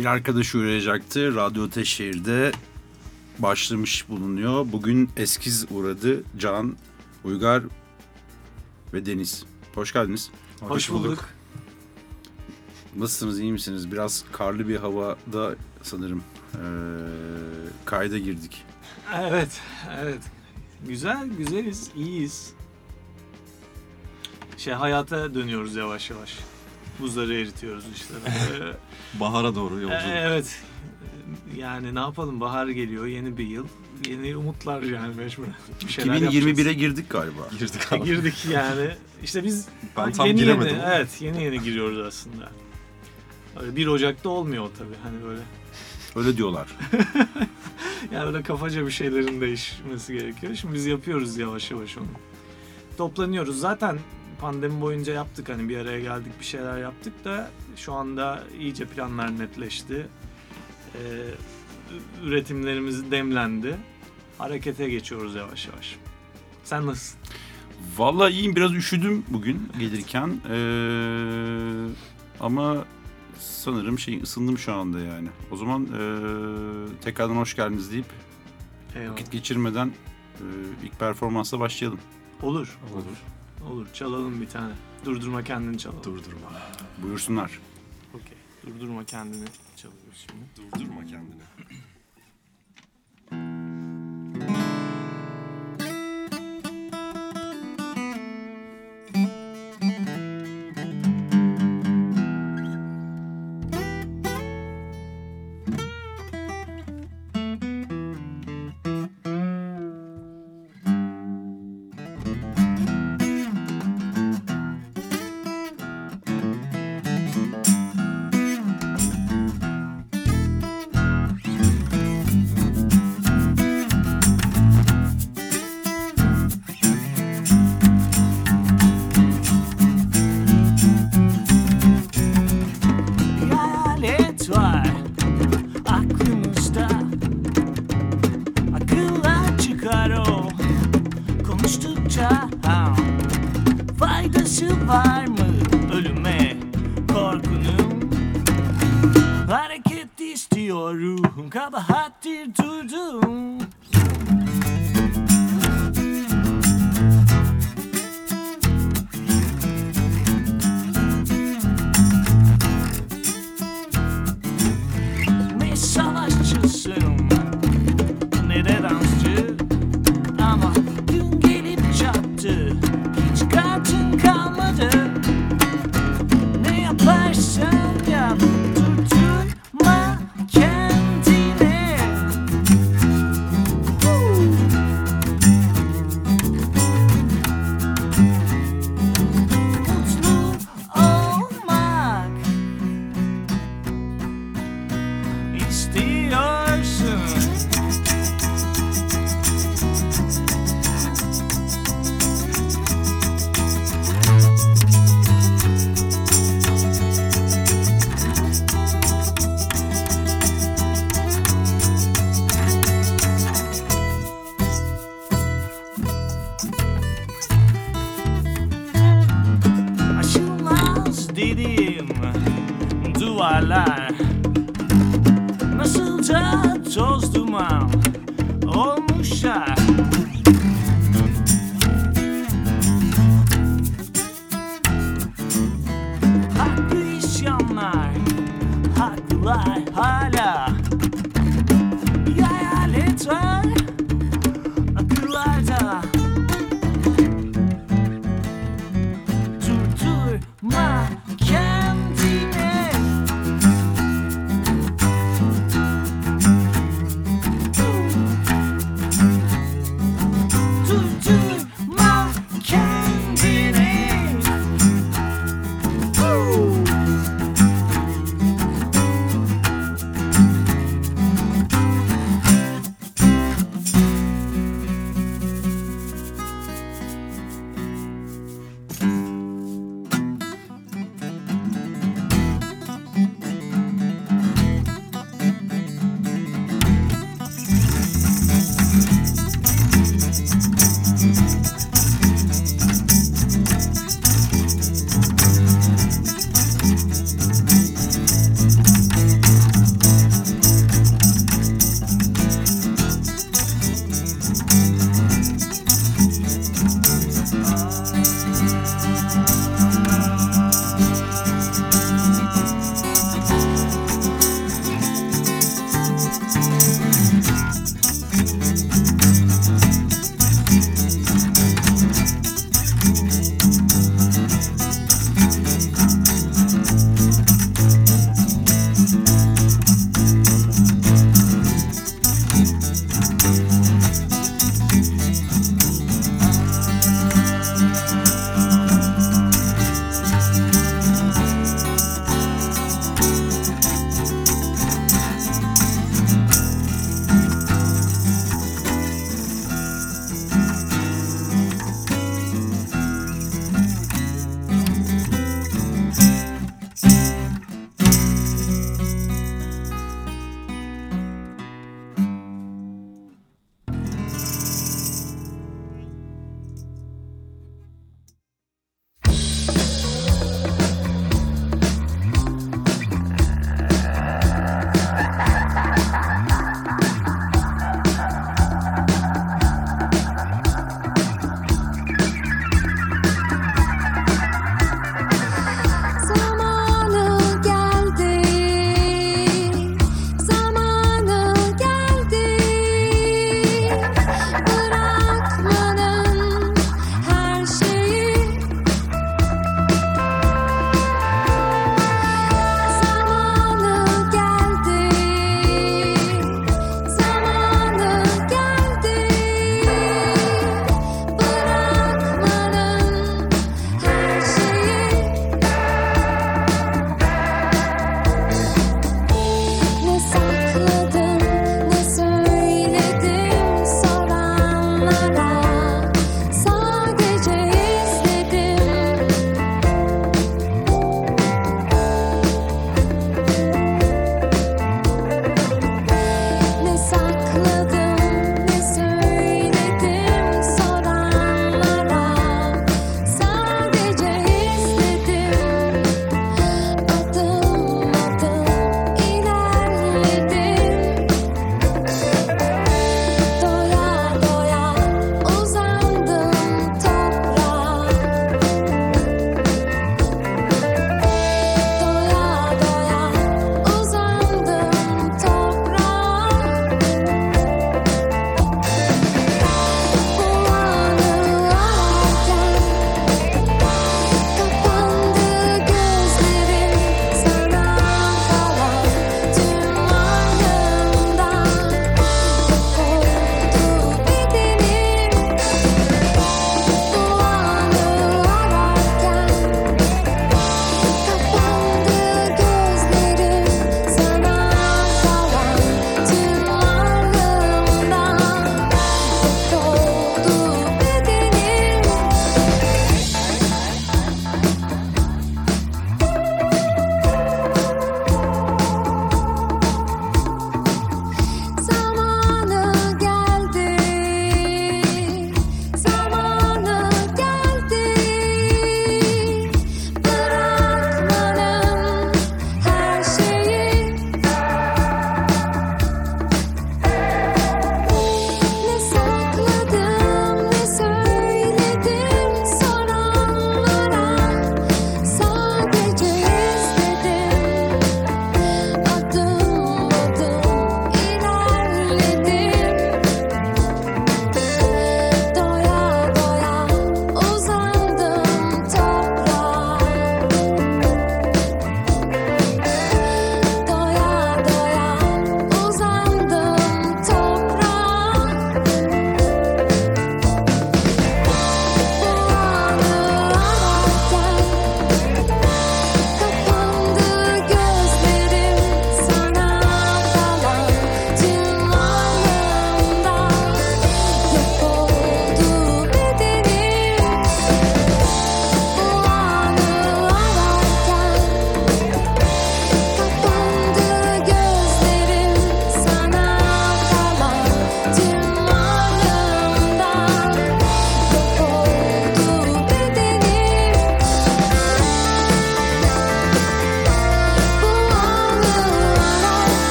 Bir arkadaş uğrayacaktı. Radyo Teşehir'de başlamış bulunuyor. Bugün eskiz uğradı. Can, Uygar ve Deniz. Hoş geldiniz. Hoş, bulduk. Nasılsınız, iyi misiniz? Biraz karlı bir havada sanırım ee, kayda girdik. Evet, evet. Güzel, güzeliz, iyiyiz. Şey hayata dönüyoruz yavaş yavaş. Buzları eritiyoruz işte. Ee, Bahara doğru yolculuk. e, evet. Yani ne yapalım bahar geliyor, yeni bir yıl. Yeni umutlar yani mecburen. Bir şeyler 2021'e girdik galiba. Girdik yapacağız. abi. girdik yani. İşte biz Ben tam yeni giremedim yeni, ama. evet yeni yeni giriyoruz aslında. Öyle 1 Ocak'ta olmuyor o tabii hani böyle. Öyle diyorlar. Yani öyle kafaca bir şeylerin değişmesi gerekiyor. Şimdi biz yapıyoruz yavaş yavaş onu. Toplanıyoruz. Zaten pandemi boyunca yaptık hani bir araya geldik bir şeyler yaptık da şu anda iyice planlar netleşti. Ee, üretimlerimiz demlendi. Harekete geçiyoruz yavaş yavaş. Sen nasılsın? Vallahi iyiyim. Biraz üşüdüm bugün gelirken. Ee, ama sanırım şey ısındım şu anda yani. O zaman ee, tekrardan hoş geldiniz deyip Eyvallah. vakit geçirmeden ee, ilk performansla başlayalım. Olur. Olur. Olur. Çalalım bir tane. Durdurma kendini çalalım. Durdurma. Buyursunlar. Okey. Durdurma kendini çalıyoruz şimdi. Durdurma kendini. Var mı ölüme korkunun? Hareket istiyor ruhum kabahattir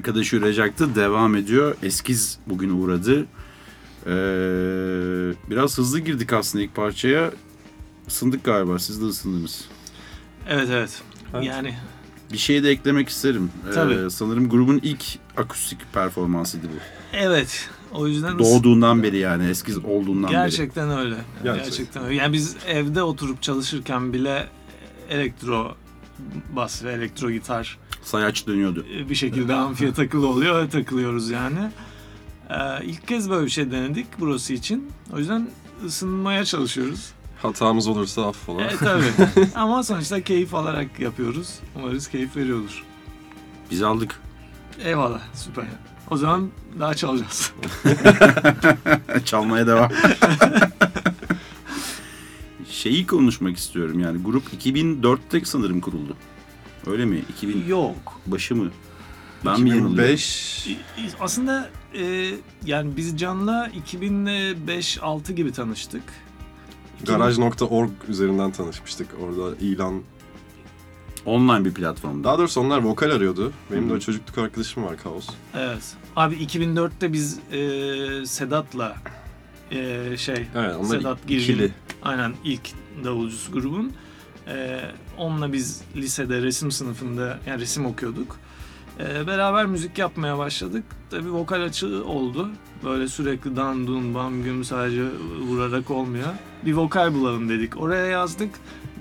arkadaşı uğrayacaktı. Devam ediyor. Eskiz bugün uğradı. Ee, biraz hızlı girdik aslında ilk parçaya. Isındık galiba. Siz de ısındınız. Evet evet. Evet. Yani Bir şey de eklemek isterim. Ee, Tabii. sanırım grubun ilk akustik performansıydı bu. evet. O yüzden Doğduğundan beri yani eskiz olduğundan beri. Gerçekten öyle. Gerçekten. Gerçekten öyle. Yani biz evde oturup çalışırken bile elektro bas ve elektro gitar Sayaç dönüyordu. bir şekilde amfiye takılı oluyor. Takılıyoruz yani. Ee, ilk kez böyle bir şey denedik burası için. O yüzden ısınmaya çalışıyoruz. Hatamız olursa affola. E tabii. Ama sonuçta keyif alarak yapıyoruz. Umarız keyif veriyordur. Biz aldık. Eyvallah. Süper. O zaman daha çalacağız. Çalmaya devam. Şeyi konuşmak istiyorum yani grup 2004'te sanırım kuruldu. Öyle mi? 2000 Yok. başı mı? Ben mi yanılıyorum? 2005 Aslında e, yani biz Can'la 2005-6 gibi tanıştık. garaj.org üzerinden tanışmıştık. Orada ilan. Online bir platformda. Daha doğrusu onlar vokal arıyordu. Benim de o çocukluk arkadaşım var Kaos. Evet. Abi 2004'te biz e, Sedat'la e, şey Evet onlar Sedat Girgin ikili. aynen ilk davulcusu grubun. E, onunla biz lisede resim sınıfında yani resim okuyorduk. E, beraber müzik yapmaya başladık. Tabii vokal açığı oldu. Böyle sürekli dan dun bam güm sadece vurarak olmuyor. Bir vokal bulalım dedik. Oraya yazdık.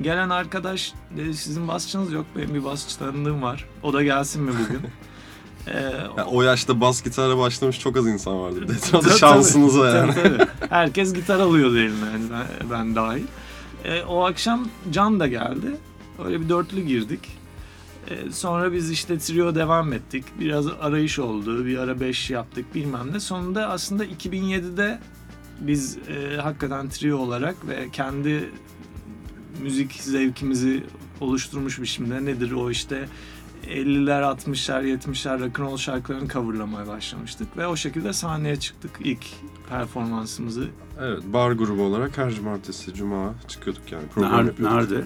Gelen arkadaş dedi sizin basçınız yok. Benim bir basçı tanıdığım var. O da gelsin mi bugün? E, Ya, o yaşta bas gitara başlamış çok az insan vardı. Etrafta şansınıza yani. Tabii, tabii. Herkes gitar alıyordu eline yani ben, ben dahil. E, o akşam Can da geldi. Öyle bir dörtlü girdik. E, sonra biz işte trio devam ettik. Biraz arayış oldu. Bir ara beş yaptık bilmem ne. Sonunda aslında 2007'de biz e, hakikaten trio olarak ve kendi müzik zevkimizi oluşturmuş biçimde nedir o işte 50'ler 60'lar 70'ler rock'n'roll şarkılarını coverlamaya başlamıştık ve o şekilde sahneye çıktık ilk performansımızı. Evet bar grubu olarak her cumartesi cuma çıkıyorduk yani. Program Nerede? yapıyorduk. nerede?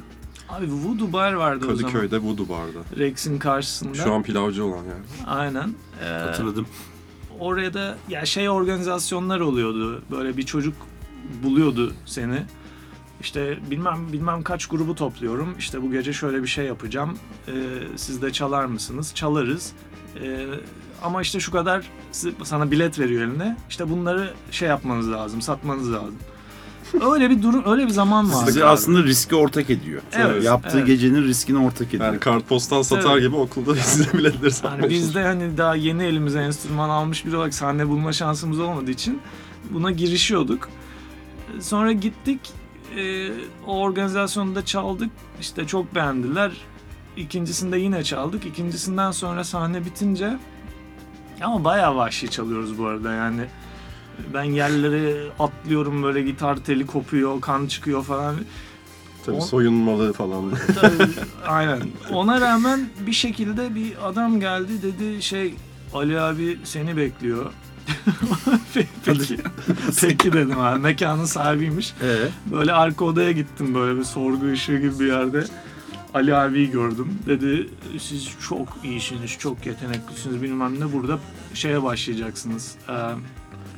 Abi Voodoo Bar vardı o zaman. Kadıköy'de Voodoo Bar'da. Rex'in karşısında. Şu an pilavcı olan yani. Aynen. Ee, Hatırladım. oraya da ya şey organizasyonlar oluyordu. Böyle bir çocuk buluyordu seni. İşte bilmem bilmem kaç grubu topluyorum. İşte bu gece şöyle bir şey yapacağım. Ee, siz de çalar mısınız? Çalarız. Ee, ama işte şu kadar sana bilet veriyor eline. İşte bunları şey yapmanız lazım, satmanız lazım. Öyle bir durum, öyle bir zaman var. Sizi aslında riske ortak ediyor. Evet, Yaptığı evet. gecenin riskini ortak ediyor. Yani kartpostal satar Evet. gibi okulda size biletleri satmaya Yani biz de hani daha yeni elimize enstrüman almış biri olarak sahne bulma şansımız olmadığı için buna girişiyorduk. Sonra gittik, e, o organizasyonda çaldık. İşte çok beğendiler. İkincisinde yine çaldık. İkincisinden sonra sahne bitince ama bayağı vahşi çalıyoruz bu arada yani. Ben yerlere atlıyorum böyle gitar teli kopuyor, kan çıkıyor falan. Tabii O- soyunmalı falan. Tabii, Aynen. Ona rağmen bir şekilde bir adam geldi dedi şey Ali abi seni bekliyor. Pe- Peki. Peki dedim abi. Mekanın sahibiymiş. Ee, Böyle arka odaya gittim böyle bir sorgu ışığı gibi bir yerde. Ali abiyi gördüm. Dedi siz çok iyisiniz, çok yeteneklisiniz bilmem ne. Burada şeye başlayacaksınız. Ee,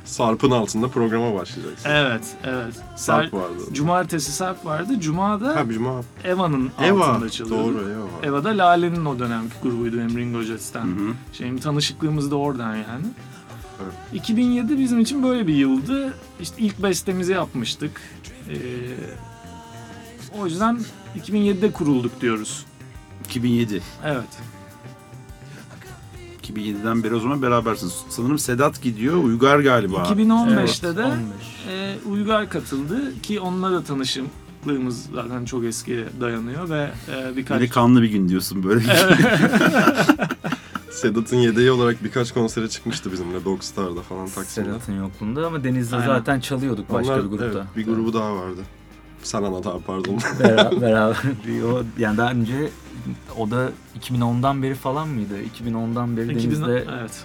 Sarp'ın altında programa başlayacaksın. evet, evet. Sarp vardı. Cumartesi Sarp vardı. Cuma'da Ha cuma. Eva'nın Eva. altında çalıyordu. Doğru Eva. Eva da Lale'nin o dönemki grubuydu hı hı. Şeyim tanışıklığımız da oradan yani. Evet. 2007 bizim için böyle bir yıldı. İşte ilk bestemizi yapmıştık. Ee, o yüzden 2007'de kurulduk diyoruz. 2007. Evet. 2007'den beri o zaman berabersiniz. Sanırım Sedat gidiyor. Uygar galiba. 2015'te de 15. e, Uygar katıldı ki onunla da tanışıklığımız zaten çok eskiye dayanıyor ve e, birkaç... Yine kanlı bir gün diyorsun böyle. Sedat'ın yedeği olarak birkaç konsere çıkmıştı bizimle. Dogstar'da falan Taksim'de. Sedat'ın yokluğunda ama Deniz'le Aynen. zaten çalıyorduk başka Onlar, bir grupta. evet, bir grubu daha vardı. Sanana daha pardon. Bera- beraber bir o yani daha önce o da 2010'dan beri falan mıydı? 2010'dan beri 2000 Deniz'le evet.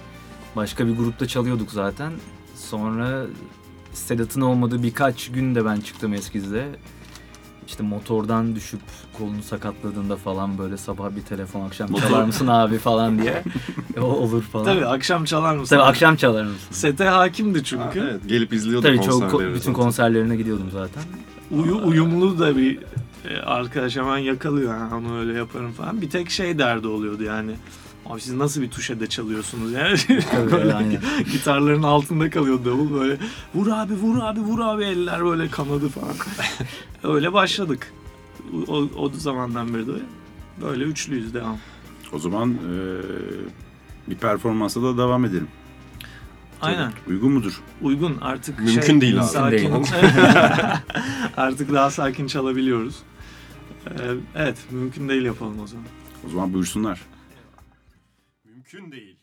başka bir grupta çalıyorduk zaten. Sonra Sedat'ın olmadığı birkaç gün de ben çıktım eskizde. İşte motordan düşüp kolunu sakatladığında falan böyle sabah bir telefon akşam Motor- çalar mısın abi falan diye E, o olur falan. Tabii akşam çalar mısın? Tabii akşam çalar mısın? Sete hakimdi çünkü. Ha, evet, gelip izliyorduk Tabii çok konserleri bütün zaten. konserlerine gidiyordum zaten. Uyu, uyumlu da bir e, arkadaş hemen yakalıyor. Ha, onu öyle yaparım falan. Bir tek şey derdi oluyordu yani. Abi siz nasıl bir tuşede çalıyorsunuz yani? Tabii Böyle aynen. gitarların altında kalıyor davul böyle. Vur abi vur abi vur abi eller böyle kanadı falan. öyle başladık. O, o zamandan beri de böyle üçlüyüz devam. O zaman eee, bir performansa da devam edelim. Aynen. Uygun mudur? Uygun artık Mümkün şey, değil abi. sakin. Artık daha sakin çalabiliyoruz. Ee, evet mümkün değil yapalım o zaman. O zaman buyursunlar. Mümkün değil.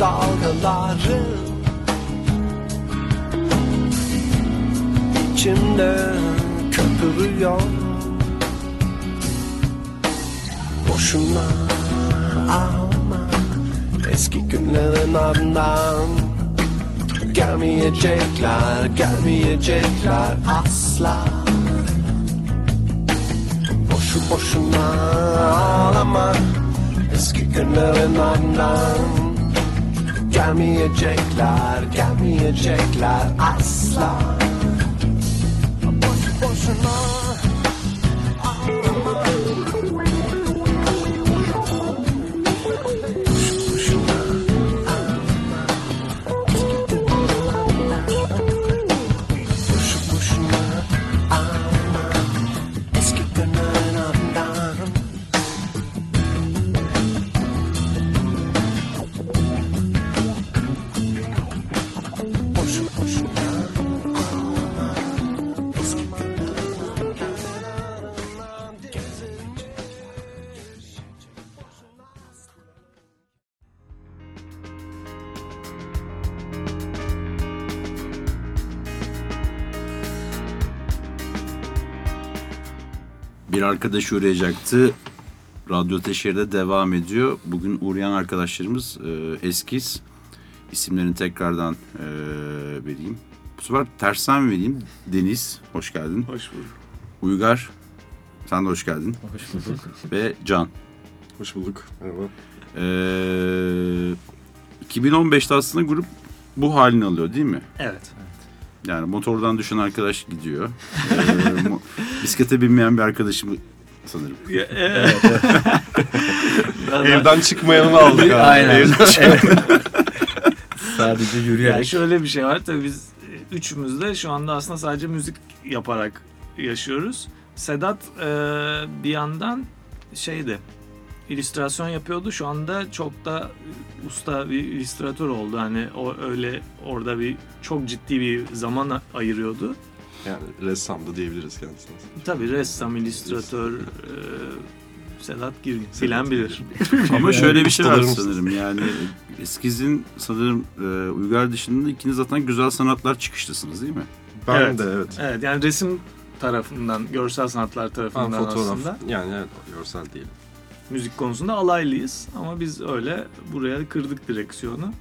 Dalgaları. İçimde köpürüyor. Boşuna ağlama Eski günlerin ardından Gelmeyecekler, gelmeyecekler asla. Boşu boşuna ağlama Eski günlerin ardından Gelmeyecekler, gelmeyecekler asla arkadaş uğrayacaktı. Radyo Teşehir'de devam ediyor. Bugün uğrayan arkadaşlarımız e, Eskiz. İsimlerini tekrardan e, vereyim. Bu sefer tersten vereyim. Deniz, hoş geldin. Hoş bulduk. Uygar, sen de hoş geldin. Hoş bulduk. Ve Can. Hoş bulduk. Merhaba. Ee, 2015'te aslında grup bu halini alıyor değil mi? Evet. Yani motordan düşen arkadaş gidiyor. Ee, mo- bisiklete binmeyen bir arkadaşım sanırım. Evden çıkmayanı aldık abi. Aynen. Evden çık- Sadece Yani yürüyerek. şöyle bir şey var tabii biz e, üçümüz de şu anda aslında sadece müzik yaparak yaşıyoruz. Sedat e, bir yandan şeydi illüstrasyon yapıyordu. Şu anda çok da e, usta bir illüstratör oldu. Hani o öyle orada bir çok ciddi bir zaman ayırıyordu. Yani ressam da diyebiliriz kendisine. Tabii ressam, illüstratör, e, Sedat Girgin. Bilen bilir. Ama şöyle bir şey var sanırım yani eskizin sanırım e, Uygar dışında ikiniz zaten güzel sanatlar çıkışlısınız değil mi? Ben Evet. de evet. Evet yani resim tarafından, görsel sanatlar tarafından fotoğraf. aslında. Yani evet görsel değil. Müzik konusunda alaylıyız ama biz öyle buraya kırdık direksiyonu.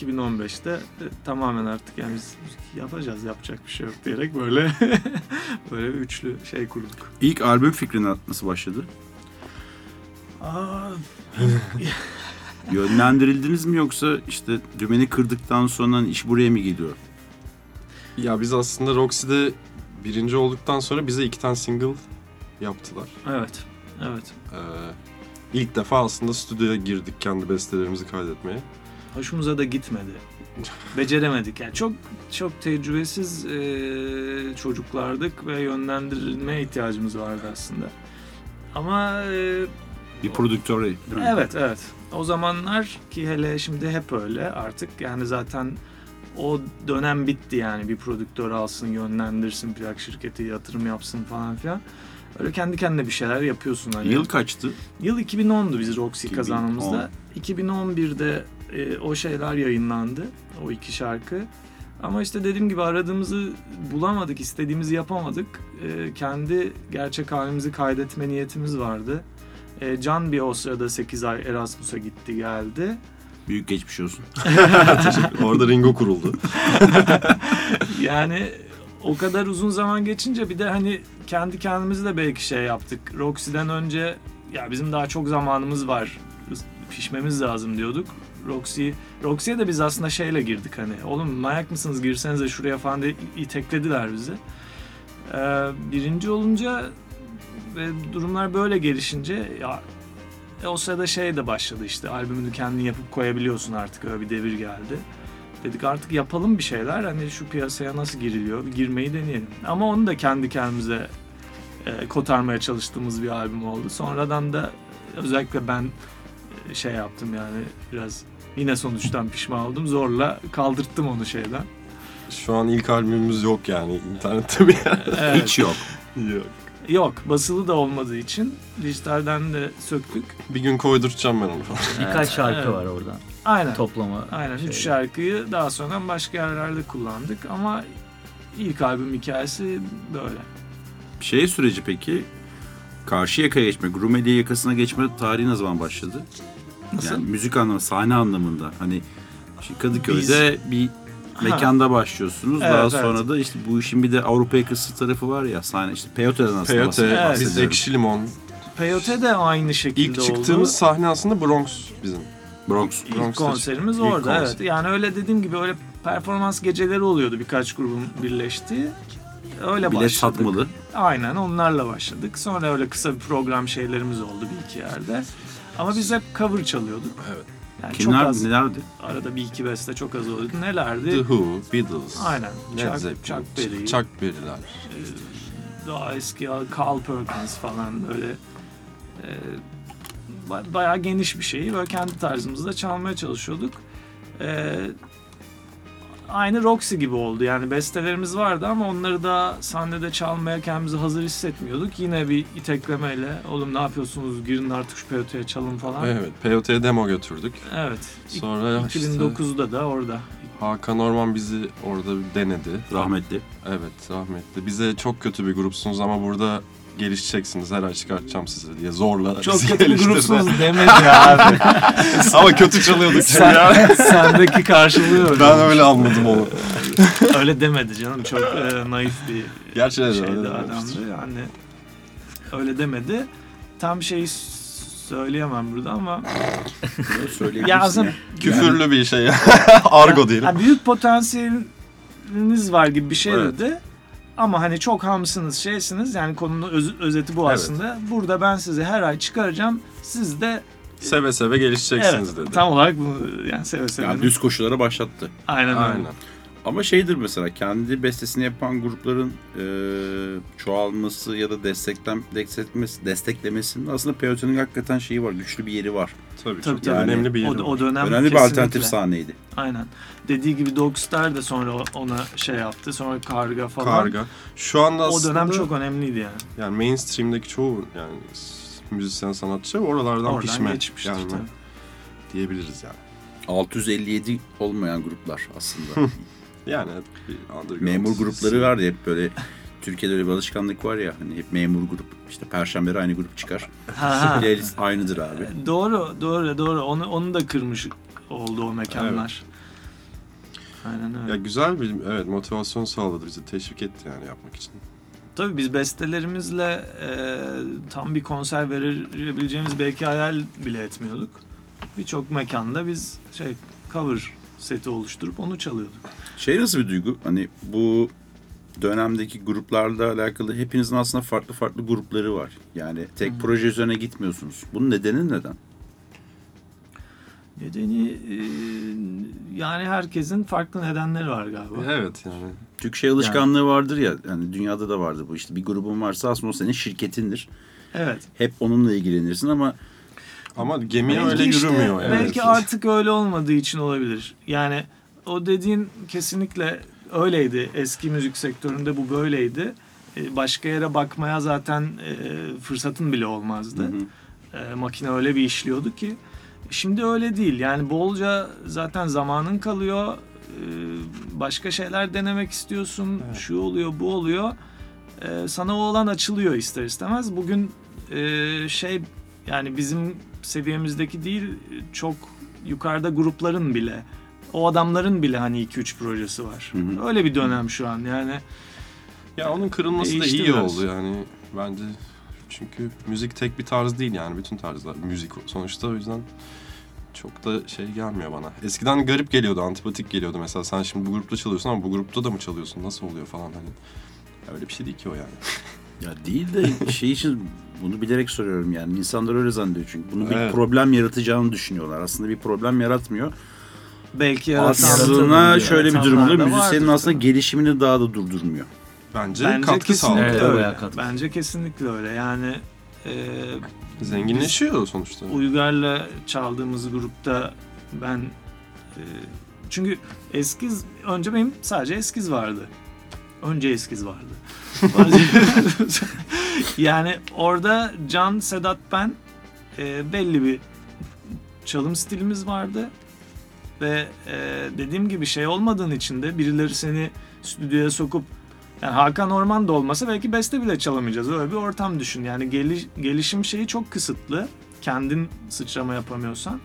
2015'te e, tamamen artık yani biz müzik yapacağız yapacak bir şey yok diyerek böyle böyle bir üçlü şey kurduk. İlk albüm fikrine nasıl başladı? Aa, Yönlendirildiniz mi yoksa işte dümeni kırdıktan sonra iş buraya mı geliyor? Ya biz aslında Roxy'de birinci olduktan sonra bize iki tane single yaptılar. evet, evet. Ee, ilk defa aslında stüdyoya girdik kendi bestelerimizi kaydetmeye. Hoşumuza da gitmedi. Beceremedik. Yani çok çok tecrübesiz e, çocuklardık ve yönlendirilmeye ihtiyacımız vardı aslında. Ama e, Bir prodüktör değil mi? Evet evet. O zamanlar ki hele şimdi hep öyle artık yani zaten o dönem bitti yani bir prodüktör alsın yönlendirsin plak şirketi yatırım yapsın falan filan. Öyle kendi kendine bir şeyler yapıyorsun hani. Yıl kaçtı? Yıl 2010'du biz Roxy 2010. kazandığımızda. 2011'de e, o şeyler yayınlandı. O iki şarkı. Ama işte dediğim gibi aradığımızı bulamadık, istediğimizi yapamadık. E, kendi gerçek halimizi kaydetme niyetimiz vardı. E, Can bir o sırada 8 ay Erasmus'a gitti geldi. Büyük geçmiş olsun. Orada Ringo kuruldu. Yani o kadar uzun zaman geçince bir de hani kendi kendimizi de belki şey yaptık. Roxy'den önce ya bizim daha çok zamanımız var. Pişmemiz lazım diyorduk. Roxy, Roxy'ye de biz aslında şeyle girdik hani. Oğlum manyak mısınız girsenize şuraya falan diye iteklediler bizi. Ee, birinci olunca ve durumlar böyle gelişince ya e, o sırada şey de başladı işte albümünü kendin yapıp koyabiliyorsun artık öyle bir devir geldi. Dedik artık yapalım bir şeyler. Hani şu piyasaya nasıl giriliyor? Bir girmeyi deneyelim. Ama onu da kendi kendimize e, kotarmaya çalıştığımız bir albüm oldu. Sonradan da özellikle ben e, şey yaptım yani biraz yine sonuçtan pişman oldum. Zorla kaldırttım onu şeyden. Şu an ilk albümümüz yok yani internette bir yer. Evet. Hiç yok. yok. Yok basılı da olmadığı için dijitalden de söktük. Bir gün koydurtacağım ben onu falan. Birkaç şarkı Evet. var oradan. Aynen. Toplama. Aynen. Üç şeyleri. şarkıyı daha sonra başka yerlerde kullandık ama ilk albüm hikayesi böyle. Şey süreci peki karşı yakaya geçme, Rumeli yakasına geçme tarihi ne zaman başladı? Nasıl? Yani müzik anlamı, sahne anlamında. Hani Kadıköy'de bir Ha. mekanda başlıyorsunuz. Evet, Daha evet. sonra da işte bu işin bir de Avrupa yakası tarafı var ya sahne işte Peyote'den aslında Peyote, bahsediyorum. Evet. biz Ekşi Limon. Peyote de aynı şekilde İlk oldu. çıktığımız sahne aslında Bronx bizim. Bronx. İlk Bronx'ta konserimiz ilk orada konser. evet. Yani öyle dediğim gibi öyle performans geceleri oluyordu birkaç grubun birleştiği. Öyle Bilet başladık. satmalı. Aynen onlarla başladık. Sonra öyle kısa bir program şeylerimiz oldu bir iki yerde. Ama biz hep cover çalıyorduk. Evet. Yani Kimler, çok az. nelerdi? Arada bir iki beste çok az oluyordu. Nelerdi? The Who, Beatles, Aynen. Led Chuck, Zeppelin, Chuck Berry. Chuck Berry'ler. e, daha eski Carl Perkins falan böyle e, bayağı geniş bir şeyi böyle kendi tarzımızda çalmaya çalışıyorduk. E, aynı Roxy gibi oldu yani bestelerimiz vardı ama onları da sahnede çalmaya kendimizi hazır hissetmiyorduk. Yine bir iteklemeyle oğlum ne yapıyorsunuz girin artık şu piyoteye çalın falan. Evet, Peyote'ye demo götürdük. Evet. Sonra işte 2009'da da orada. Hakan Orman bizi orada denedi. Rahmetli. Evet, rahmetli. Bize çok kötü bir grupsunuz ama burada gelişeceksiniz. Her ay çıkartacağım sizi diye zorla Çok bizi kötü bir geliştirdi. grupsunuz demedi abi. ama kötü çalıyorduk Sen, sendeki karşılığı öyle. Ben öyle anladım onu. Öyle demedi canım. Çok e, naif bir Gerçi evet, şeydi öyle adamdı. demiştir. Yani öyle demedi. Tam şeyi söyleyemem burada ama Söyleyebilirsin ya aslında ya. Küfürlü bir şey ya. Argo diyelim. ha, büyük potansiyeliniz var gibi bir şey Evet. dedi. Ama hani çok hamsınız, şeysiniz. Yani konunun öz- özeti bu Evet. aslında. Burada ben sizi her ay çıkaracağım. Siz de Seve seve gelişeceksiniz evet, dedi. tam olarak bunu yani seve seve. Yani düz koşulara başlattı. Aynen öyle. Aynen. Ama şeydir mesela kendi bestesini yapan grupların e, çoğalması ya da desteklen, desteklemesi, desteklemesinin aslında Peyote'nin hakikaten şeyi var, güçlü bir yeri var. Tabii, Tabii, çok tabii. önemli bir yeri O, o var. dönem Önemli bir kesinlikle. alternatif sahneydi. Aynen. Dediği gibi Dogstar da sonra ona şey yaptı. Sonra Karga falan. Karga. Şu anda O aslında dönem çok önemliydi yani. yani mainstream'deki çoğu yani müzisyen sanatçı oralardan Oradan pişme geçmiştir gelme tabii. diyebiliriz yani. 657 olmayan gruplar aslında. Yani bir underground memur grupları var ya hep böyle Türkiye'de öyle bir alışkanlık var ya hani hep memur grup işte perşembeleri aynı grup çıkar. Playlist aynıdır abi. doğru, doğru, doğru. Onu onu da kırmış oldu o mekanlar. Aynen öyle. Ya güzel bir evet motivasyon sağladı bizi teşvik etti yani yapmak için. Tabii biz bestelerimizle e, tam bir konser verebileceğimiz belki hayal bile etmiyorduk. Birçok mekanda biz şey cover seti oluşturup onu çalıyorduk. Şey nasıl bir duygu? Hani bu dönemdeki gruplarla alakalı hepinizin aslında farklı farklı grupları var. Yani tek proje üzerine gitmiyorsunuz. Bunun nedeni neden? Nedeni e, yani herkesin farklı nedenleri var galiba. Evet yani Türk şey alışkanlığı vardır ya, yani dünyada da vardır bu işte bir grubun varsa aslında o senin şirketindir. Evet. Hep onunla ilgilenirsin ama ama gemi öyle işte, yürümüyor yani. Belki artık öyle olmadığı için olabilir. Yani o dediğin kesinlikle öyleydi. Eski müzik sektöründe bu böyleydi. e, başka yere bakmaya zaten e, fırsatın bile olmazdı. Hı hı. E, makine öyle bir işliyordu ki. Şimdi öyle değil. Yani bolca zaten zamanın kalıyor. Başka şeyler denemek istiyorsun. Evet. Şu oluyor, bu oluyor. Sana o alan açılıyor ister istemez. Bugün şey yani bizim seviyemizdeki değil çok yukarıda grupların bile o adamların bile hani 2-3 projesi var. Hı hı. Öyle bir dönem şu an yani. Ya onun kırılması da iyi biraz. oldu yani bence. Çünkü müzik tek bir tarz değil yani bütün tarzlar müzik sonuçta o yüzden çok da şey gelmiyor bana. Eskiden garip geliyordu, antipatik geliyordu mesela sen şimdi bu grupta çalıyorsun ama bu grupta da mı çalıyorsun nasıl oluyor falan hani. Öyle bir şey değil ki o yani. Ya değil de şey için bunu bilerek soruyorum yani. İnsanlar öyle zannediyor çünkü. Bunu bir Evet. problem yaratacağını düşünüyorlar. Aslında bir problem yaratmıyor. Belki yaratan Aslında şöyle bir durum oluyor. Müzisyenin aslında tabii. gelişimini daha da durdurmuyor. Bence, Bence katkı kesinlikle sağlıyor. Evet, öyle. bayağı katkı. Bence kesinlikle öyle. Yani e, Zenginleşiyor sonuçta. Uygar'la çaldığımız grupta ben e, çünkü eskiz önce benim sadece eskiz vardı. Önce eskiz vardı. yani orada Can, Sedat, ben e, belli bir çalım stilimiz vardı. Ve e, dediğim gibi şey olmadığın için de birileri seni stüdyoya sokup yani Hakan Orman da olmasa belki beste bile çalamayacağız. Öyle bir ortam düşün. Yani geliş, gelişim şeyi çok kısıtlı. Kendin sıçrama yapamıyorsan.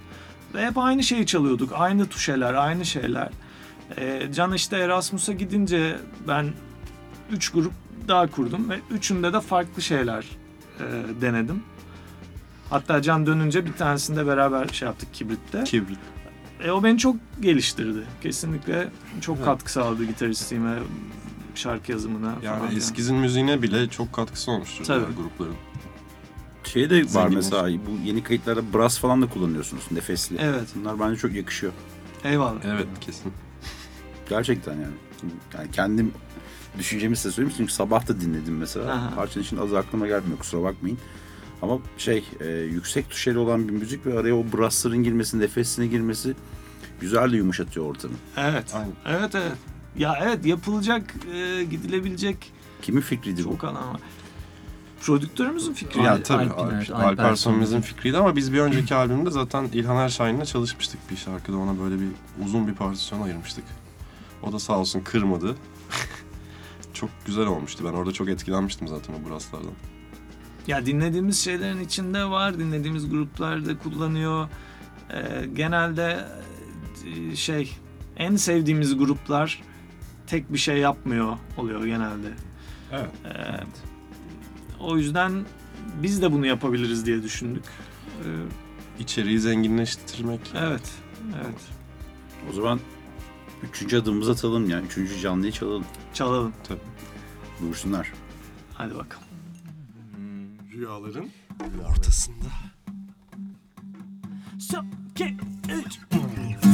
Ve hep aynı şeyi çalıyorduk. Aynı tuşeler, aynı şeyler. Ee, Can işte Erasmus'a gidince ben üç grup daha kurdum ve üçünde de farklı şeyler e, denedim. Hatta Can dönünce bir tanesinde beraber şey yaptık Kibrit'te. Kibrit. E, o beni çok geliştirdi. Kesinlikle çok Evet. katkı sağladı gitaristliğime, şarkı yazımına Yani falan. eskizin müziğine bile çok katkısı olmuştur Tabii. grupların. Şey de var Zengin mesela bu yeni kayıtlarda brass falan da kullanıyorsunuz nefesli. Evet. Bunlar bence çok yakışıyor. Eyvallah. Evet kesin. Gerçekten yani. Yani kendim düşüncemi size söyleyeyim çünkü sabah da dinledim mesela. Aha. Parçanın için az aklıma gelmiyor kusura bakmayın. Ama şey e, yüksek tuşeli olan bir müzik ve araya o brassların girmesi, nefesine girmesi güzel de yumuşatıyor ortamı. Evet. Aynen. Evet evet. Ya evet yapılacak, e, gidilebilecek Kimin fikriydi bu? çok alan var. Prodüktörümüzün fikri. Ya tabii Alper Alper fikriydi ama biz bir önceki albümde zaten İlhan Erşahin'le çalışmıştık bir şarkıda ona böyle bir uzun bir partisyon ayırmıştık. O da sağ olsun kırmadı. çok güzel olmuştu. Ben orada çok etkilenmiştim zaten o brasslardan. Ya dinlediğimiz şeylerin içinde var, dinlediğimiz gruplarda kullanıyor. Ee, genelde e, şey en sevdiğimiz gruplar tek bir şey yapmıyor oluyor genelde. Evet. Ee, o yüzden biz de bunu yapabiliriz diye düşündük. Ee, İçeriği zenginleştirmek. evet, evet. O zaman üçüncü adımımızı atalım yani. Üçüncü canlıyı çalalım. Çalalım. Buyursunlar. Hadi bakalım. Rüyaların ortasında. Son, iki,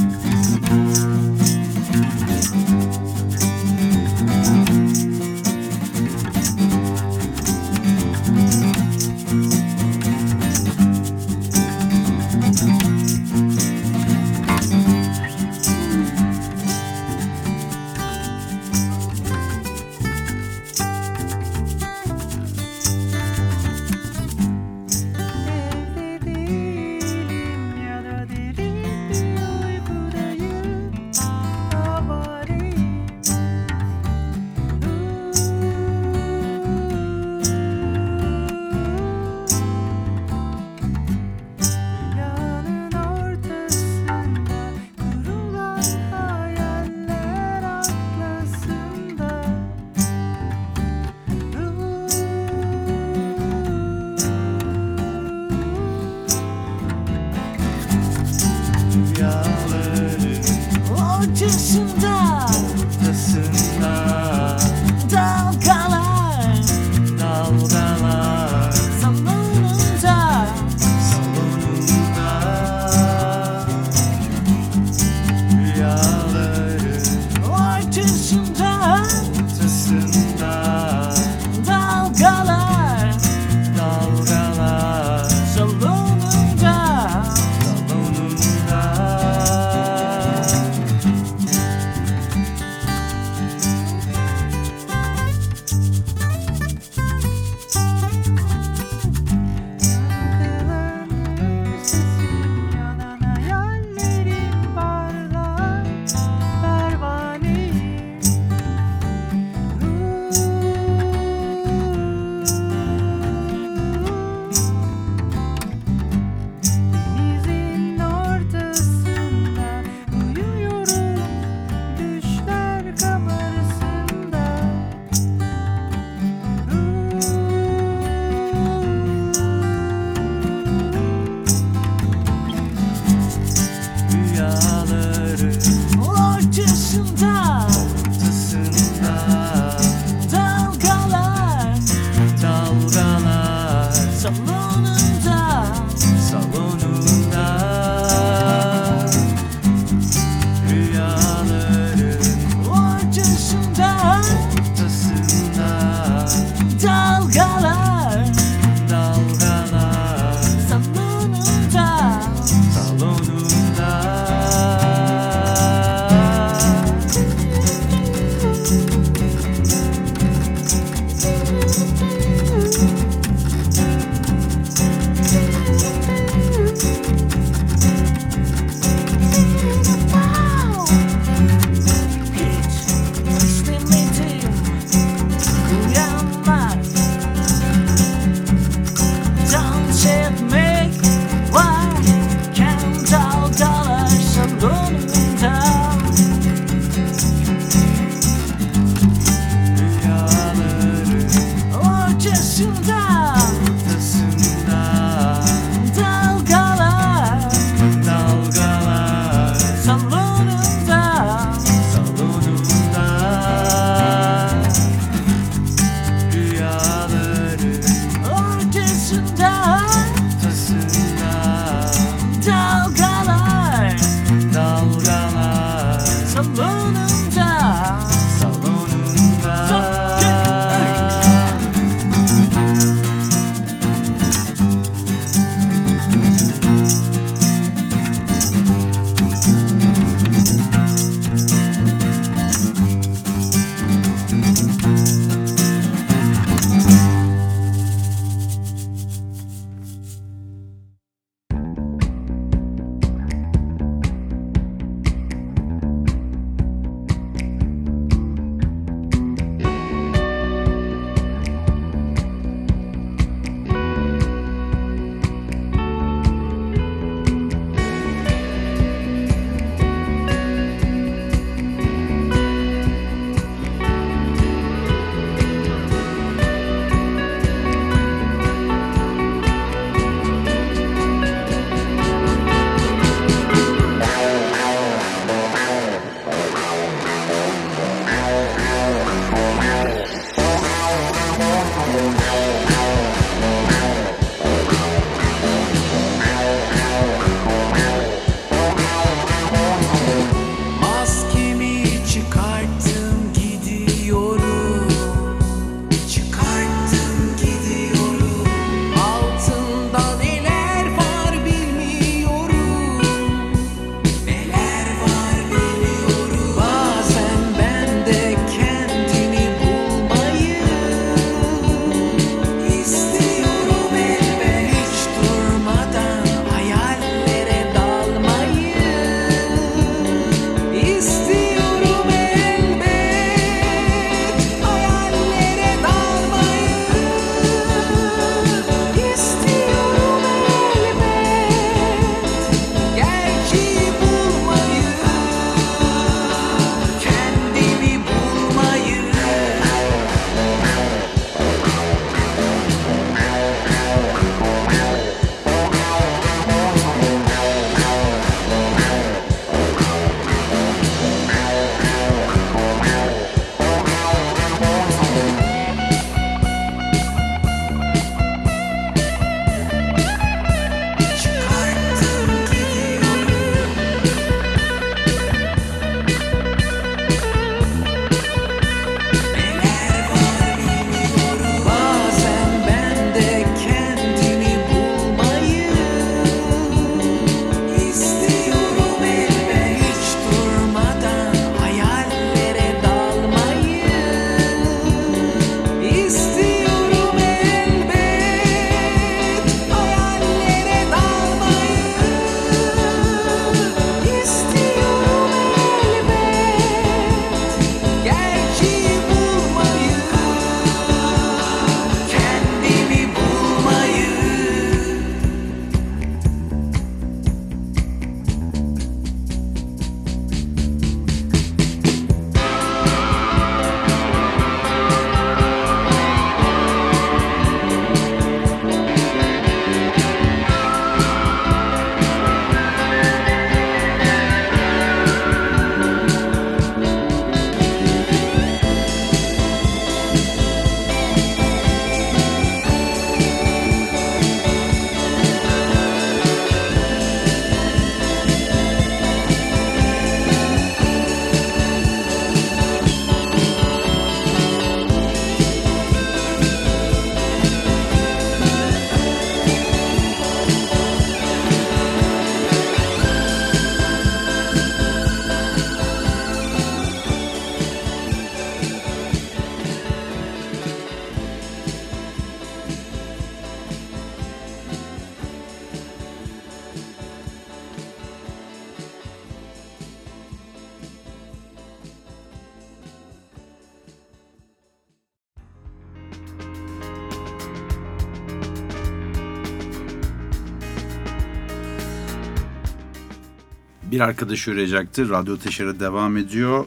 Bir arkadaş üretecekti. Radyo Teşer'e devam ediyor.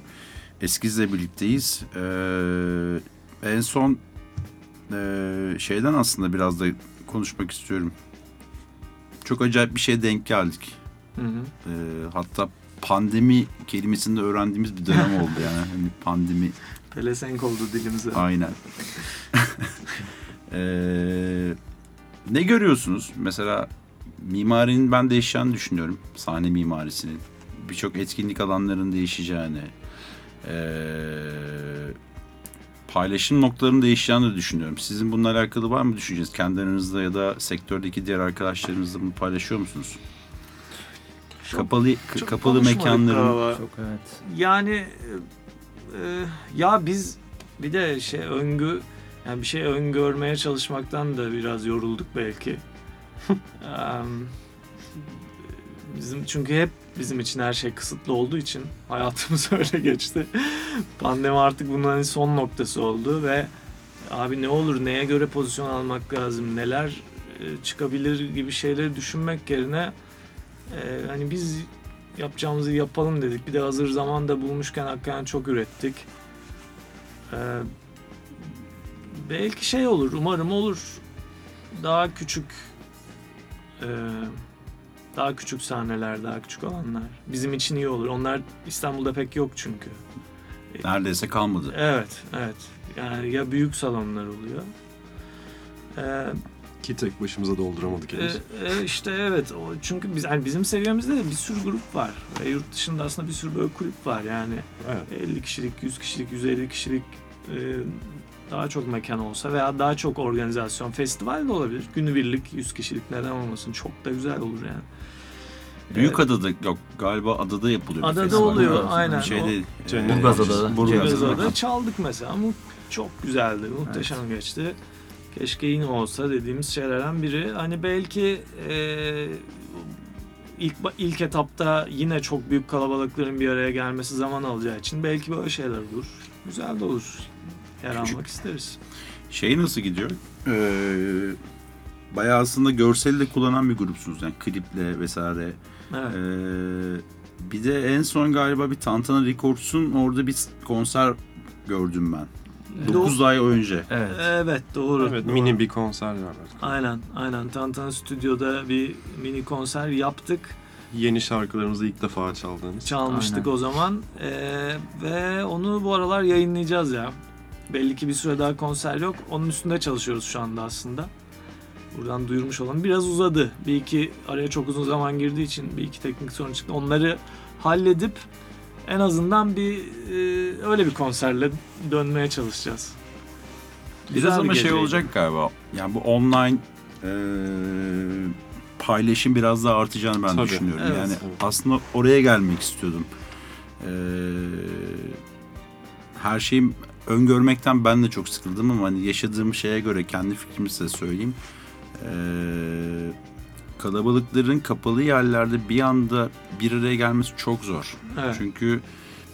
Eskiz'le birlikteyiz. Ee, en son ee, şeyden aslında biraz da konuşmak istiyorum. Çok acayip bir şeye denk geldik. Hı hı. Ee, hatta pandemi kelimesini de öğrendiğimiz bir dönem oldu yani. Hani pandemi Pelesenk oldu dilimize. aynen. Ee, ne görüyorsunuz? Mesela mimarinin ben değişeceğini düşünüyorum. Sahne mimarisinin. Birçok etkinlik alanlarının değişeceğini. ee, paylaşım noktalarının değişeceğini de düşünüyorum. Sizin bununla alakalı var mı düşünceniz? Kendi aranızda ya da sektördeki diğer arkadaşlarınızla bunu paylaşıyor musunuz? kapalı Çok kapalı mekanların galiba. Çok evet. Yani e, e, ya biz bir de şey öngü yani bir şey öngörmeye çalışmaktan da biraz yorulduk belki. Bizim çünkü hep bizim için her şey kısıtlı olduğu için hayatımız öyle geçti. Pandemi artık bunun hani son noktası oldu ve abi ne olur neye göre pozisyon almak lazım neler çıkabilir gibi şeyleri düşünmek yerine hani biz yapacağımızı yapalım dedik. Bir de hazır zaman da bulmuşken hakikaten çok ürettik. Belki şey olur, umarım olur. Daha küçük e, daha küçük sahneler, daha küçük alanlar. Bizim için iyi olur. Onlar İstanbul'da pek yok çünkü. neredeyse kalmadı. Evet, evet. Yani ya büyük salonlar oluyor. Ee, Ki tek başımıza dolduramadık henüz. e, e, işte evet o çünkü biz yani bizim seviyemizde de bir sürü grup var ve yurt dışında aslında bir sürü böyle kulüp var yani evet. 50 kişilik, 100 kişilik, 150 kişilik e, daha çok mekan olsa veya daha çok organizasyon, festival de olabilir. Günübirlik 100 kişilik neden olmasın çok da güzel olur yani. Büyük adada yok galiba adada yapılıyor. Adada festival. oluyor, Evet. aynen. Şeyde, Cennet e, Burgazada'da. Burgazada'da. Burgazada'da çaldık mesela ama çok güzeldi, muhteşem geçti. Keşke yine olsa dediğimiz şeylerden biri. Hani belki e, ilk ilk etapta yine çok büyük kalabalıkların bir araya gelmesi zaman alacağı için belki böyle şeyler olur. Güzel de olur. Yer Küçük. almak isteriz. Şey nasıl gidiyor? Ee, bayağı aslında görseli de kullanan bir grupsunuz yani kliple vesaire. Evet. Ee, bir de en son galiba bir Tantana Records'un orada bir konser gördüm ben. 9 ay önce. Evet. Evet doğru. Evet, doğru. mini bir konser var. Aynen aynen Tantana Stüdyo'da bir mini konser yaptık. Yeni şarkılarımızı ilk defa çaldığınız. Çalmıştık Aynen. o zaman Ee, ve onu bu aralar yayınlayacağız ya. Belli ki bir süre daha konser yok. Onun üstünde çalışıyoruz şu anda aslında. Buradan duyurmuş olalım. Biraz uzadı. Bir iki araya çok uzun zaman girdiği için bir iki teknik sorun çıktı. Onları halledip en azından bir e, öyle bir konserle dönmeye çalışacağız. Biraz bir ama şey geceydi. olacak galiba. Yani bu online e, paylaşım biraz daha artacağını ben Tabii. düşünüyorum. Evet, yani evet. aslında oraya gelmek istiyordum. E, her şeyi öngörmekten ben de çok sıkıldım ama hani yaşadığım şeye göre kendi fikrimi size söyleyeyim. E, kalabalıkların kapalı yerlerde bir anda bir araya gelmesi çok zor. Evet. Çünkü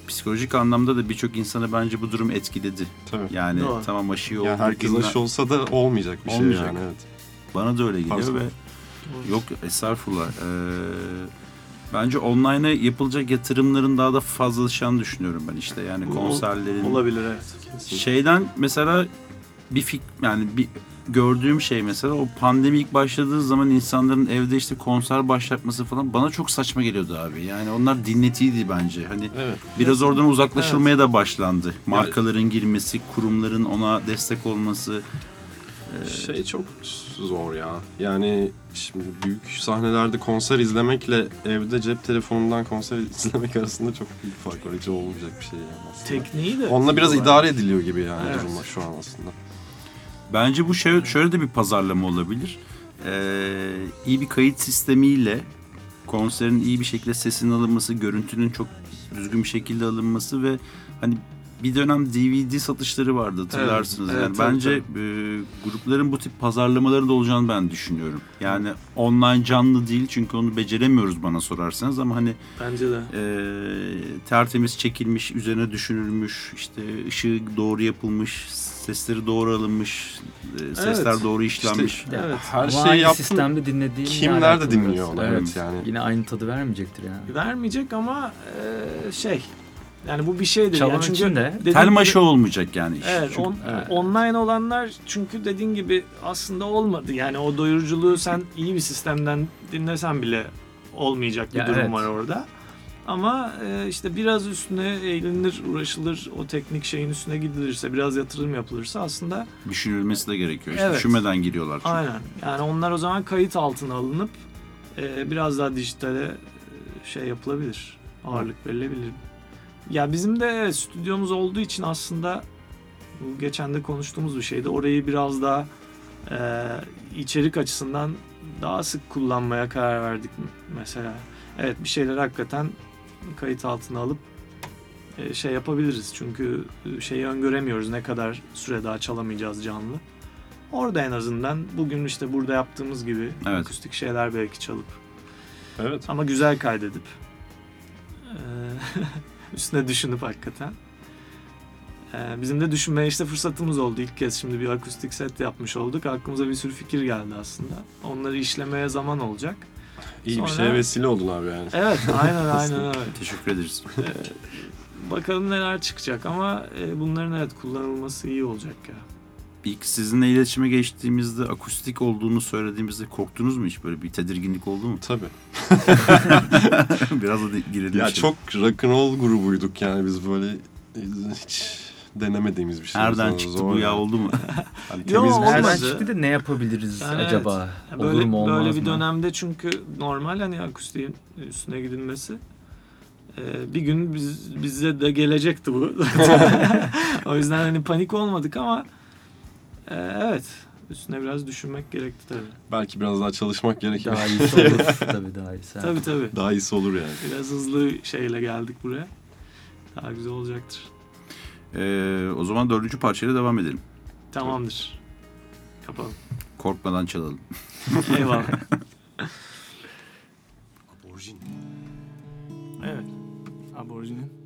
psikolojik anlamda da birçok insanı bence bu durum etkiledi. Tabii. Yani Doğru. tamam aşı oldu. Yani herkes bilmem- aşı olsa da olmayacak bir Olmayacak. şey yani. Evet. Bana da öyle geliyor Fazla. ve yok estağfurullah. Ee, bence online'a yapılacak yatırımların daha da fazlalaşacağını düşünüyorum ben işte. Yani konserlerin Olabilir evet. şeyden mesela bir fik yani bir gördüğüm şey mesela o pandemi ilk başladığı zaman insanların evde işte konser başlatması falan bana çok saçma geliyordu abi. Yani onlar dinletiydi bence. Hani Evet. biraz oradan uzaklaşılmaya da başlandı. Markaların girmesi, kurumların ona destek olması. Şey çok zor ya. Yani şimdi büyük sahnelerde konser izlemekle evde cep telefonundan konser izlemek arasında çok büyük fark var. Hiç olmayacak bir şey yani aslında. Tekniği de. Onunla biraz idare ediliyor gibi yani Evet. durumlar şu an aslında. Bence bu şey, şöyle de bir pazarlama olabilir. Ee, iyi bir kayıt sistemiyle konserin iyi bir şekilde sesinin alınması, görüntünün çok düzgün bir şekilde alınması ve hani bir dönem DVD satışları vardı hatırlarsınız. Evet, yani evet, tabii, bence e, grupların bu tip pazarlamaları da olacağını ben düşünüyorum. Yani online canlı değil çünkü onu beceremiyoruz bana sorarsanız ama hani Bence de. e, tertemiz çekilmiş, üzerine düşünülmüş, işte ışığı doğru yapılmış, Sesleri doğru alınmış, e, sesler Evet. doğru işlenmiş. İşte- Evet. Her Ama şeyi aynı yaptın. sistemde dinlediğin Kim ne nerede dinliyor onu? Evet, yani. Yine aynı tadı vermeyecektir yani. Vermeyecek ama e, şey yani bu bir şeydir. Çalan yani çünkü için de Tel maşa olmayacak yani iş. Evet, Çünkü- on- Evet. online olanlar çünkü dediğin gibi aslında olmadı. Yani o doyuruculuğu sen iyi bir sistemden dinlesen bile olmayacak bir Ya durum evet. var orada. Ama e, işte biraz üstüne eğilinir, uğraşılır, o teknik şeyin üstüne gidilirse, biraz yatırım yapılırsa aslında Düşünülmesi de gerekiyor. İşte Evet. Düşünmeden giriyorlar çünkü. aynen. Yani onlar o zaman kayıt altına alınıp e, biraz daha dijitale e, şey yapılabilir. Ağırlık verilebilir. Ya bizim de stüdyomuz olduğu için aslında bu geçen de konuştuğumuz bir şeydi. Orayı biraz daha e, içerik açısından daha sık kullanmaya karar verdik mesela. Evet bir şeyleri hakikaten kayıt altına alıp e, şey yapabiliriz. Çünkü e, şeyi öngöremiyoruz ne kadar süre daha çalamayacağız canlı. Orada en azından bugün işte burada yaptığımız gibi Evet. akustik şeyler belki çalıp Evet. ama güzel kaydedip eee, üstüne düşünüp hakikaten. Eee, bizim de düşünmeye işte fırsatımız oldu. İlk kez şimdi bir akustik set yapmış olduk. Aklımıza bir sürü fikir geldi aslında. Onları işlemeye zaman olacak. İyi bir Sonra- şeye vesile oldun abi yani. Evet aynen aynen öyle. Teşekkür ederiz. Bakalım neler çıkacak ama e, bunların evet kullanılması iyi olacak ya. İlk sizinle iletişime geçtiğimizde akustik olduğunu söylediğimizde korktunuz mu hiç? Böyle bir tedirginlik oldu mu? Tabii. Biraz da girelim. Ya şey. çok rock'n'roll grubuyduk yani biz böyle hiç denemediğimiz bir şey. Nereden Zor çıktı bu ya yani. oldu mu? Hani Yo, temiz bir olmadı. Çıktı da ne yapabiliriz Yani evet. acaba? Ya Olur böyle mu olmaz böyle bir mı? dönemde çünkü normal hani akustiğin üstüne gidilmesi. Ee, bir gün biz, bize de gelecekti bu. o yüzden hani panik olmadık ama e, evet üstüne biraz düşünmek gerekti tabii. Belki biraz daha çalışmak gerekir. Daha iyisi olur. Tabii daha iyisi. Tabii tabii. Daha iyisi olur yani. Biraz hızlı şeyle geldik buraya. Daha güzel olacaktır. Ee, o zaman dördüncü parçayla devam edelim. Tamamdır. Yapalım. Korkmadan çalalım. Eyvallah. Aborjin. evet. Aborjinin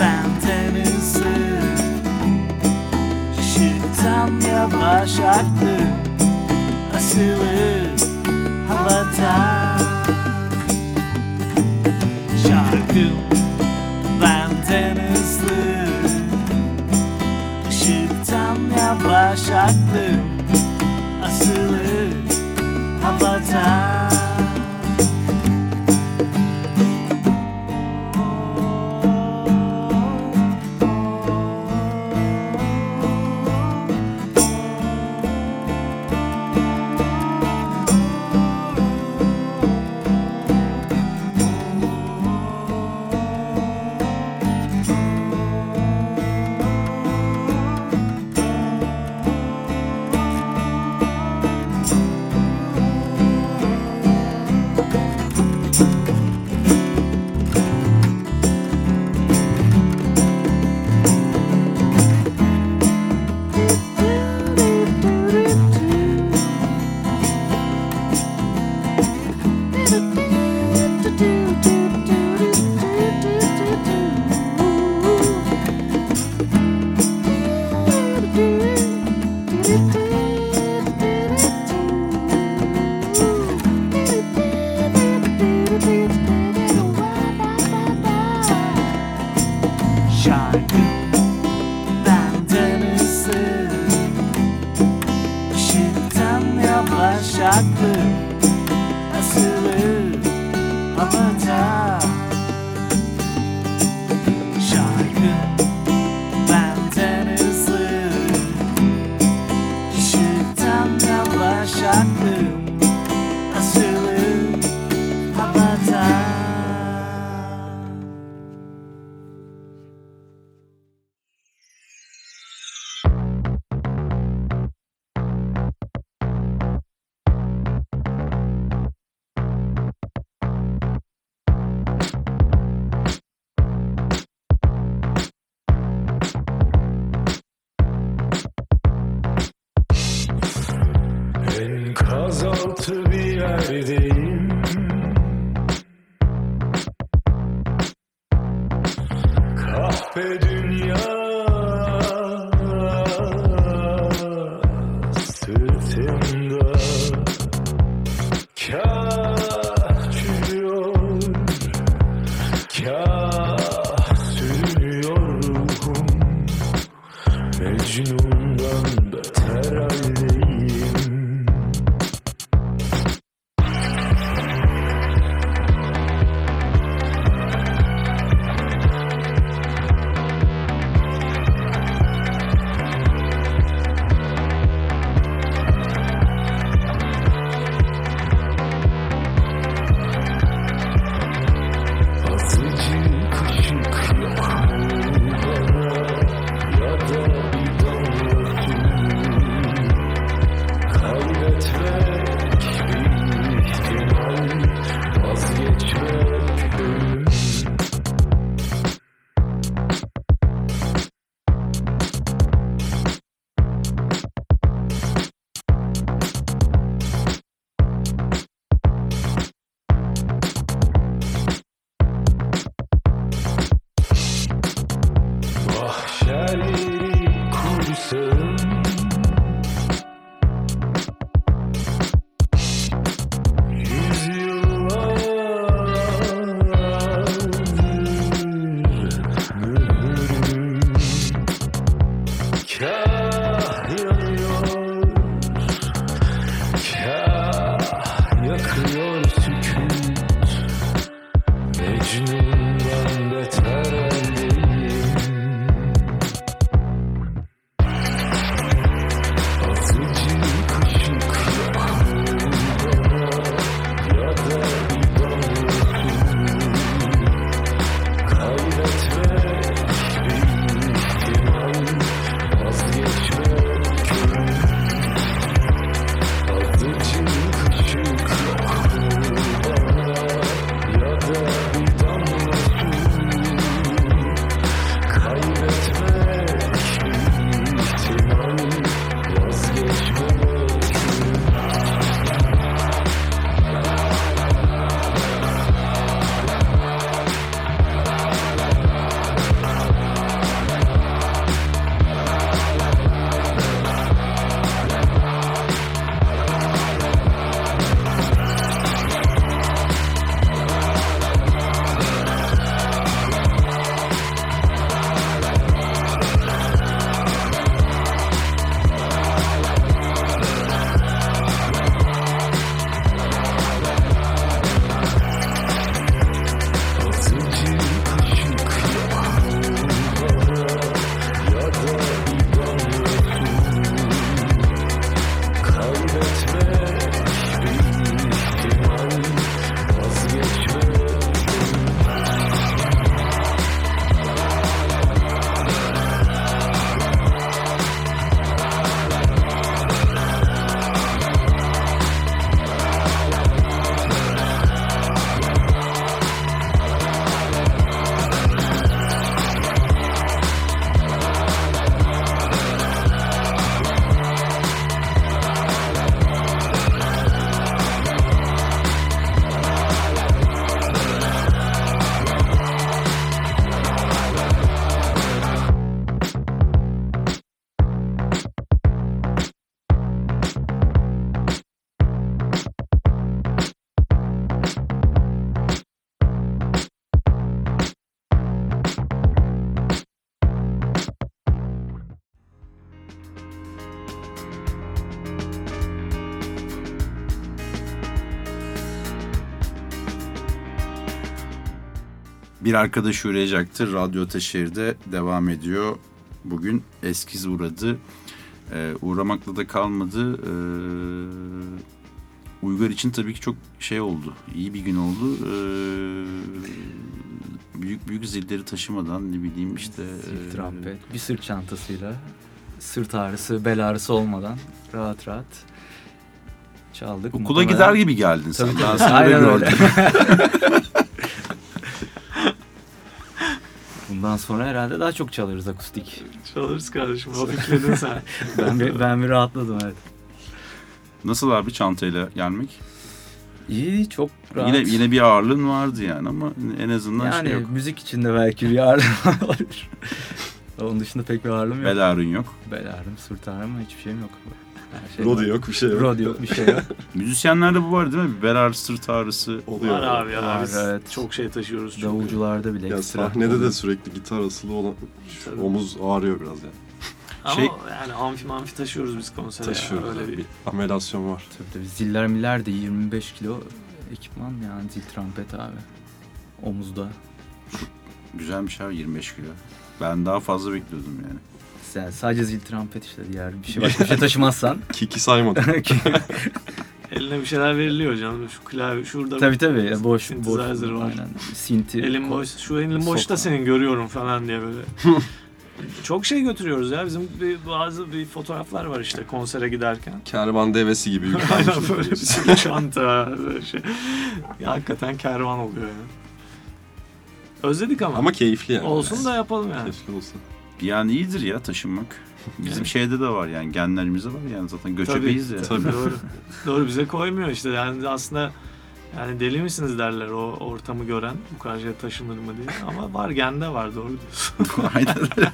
benden hızlı Işıktan yavaş aktı. Asılı havada Kahpe dünya arkadaş uğrayacaktır. Radyo Ataşehir'de devam ediyor. Bugün eskiz uğradı. Ee, uğramakla da kalmadı. Ee, Uygar için tabii ki çok şey oldu. İyi bir gün oldu. Ee, büyük büyük zilleri taşımadan ne bileyim işte. Zil, e, trompet, bir sırt çantasıyla sırt ağrısı, bel ağrısı olmadan rahat rahat çaldık. Okula Muhtemelen- gider gibi geldin sen. Tabii Ben tabii. seni öyle öyle. gördüm. Bundan sonra herhalde daha çok çalarız akustik. Çalırız kardeşim. Hafifledin sen. Ben bir, ben bir rahatladım evet. Nasıl abi çantayla gelmek? İyi, çok rahat. Yine yine bir ağırlığın vardı yani ama en azından yani şey yok. müzik içinde belki bir ağrım olabilir. Onun dışında pek bir ağrım yok. Bel ağrın yok. Bel ağrım, sırt ağrım ama hiçbir şeyim yok. Her şey Rodi var. yok bir şey yok. Rodi yok, bir şey yok. Müzisyenlerde bu var değil mi? Ağrısı, sırt ağrısı. Oluyor. Var abi ya. Var, Biz evet. çok şey taşıyoruz. çünkü. Davulcularda bile Ya ekstra. sahnede de sürekli gitar asılı olan Tabii. omuz ağrıyor biraz yani. Ama Şey- yani amfi amfi taşıyoruz biz konsere. ya. Taşıyoruz. Öyle Öyle bir... amelasyon var. Tabii tabii ziller miller de 25 kilo ekipman yani zil trompet abi. Omuzda. Güzelmiş abi 25 kilo. Ben daha fazla bekliyordum yani. Yani sadece zil trompet işte diğer bir şey başka bir şey taşımazsan. Kiki saymadım. Eline bir şeyler veriliyor canım. Şu klavye şurada. tabii tabii boş boş. Synthesizer var. Aynen. Sinti. Elim boş. Şu elin boşta senin görüyorum falan diye böyle. çok şey götürüyoruz ya. Bizim bir, bazı bir fotoğraflar var işte konsere giderken. Kervan devesi gibi Aynen böyle bir sürü çanta böyle şey. Ya, hakikaten kervan oluyor ya. Özledik ama. Ama keyifli yani. Olsun da yapalım yani. Keyifli olsun. Yani iyidir ya taşınmak. Bizim şeyde de var yani genlerimizde var yani zaten göçebeyiz ya. tabii. Doğru. Doğru bize koymuyor işte. Yani aslında yani deli misiniz derler o ortamı gören bu kadar şey taşınır mı diye. Ama var gende var doğru diyorsun. Aynen öyle.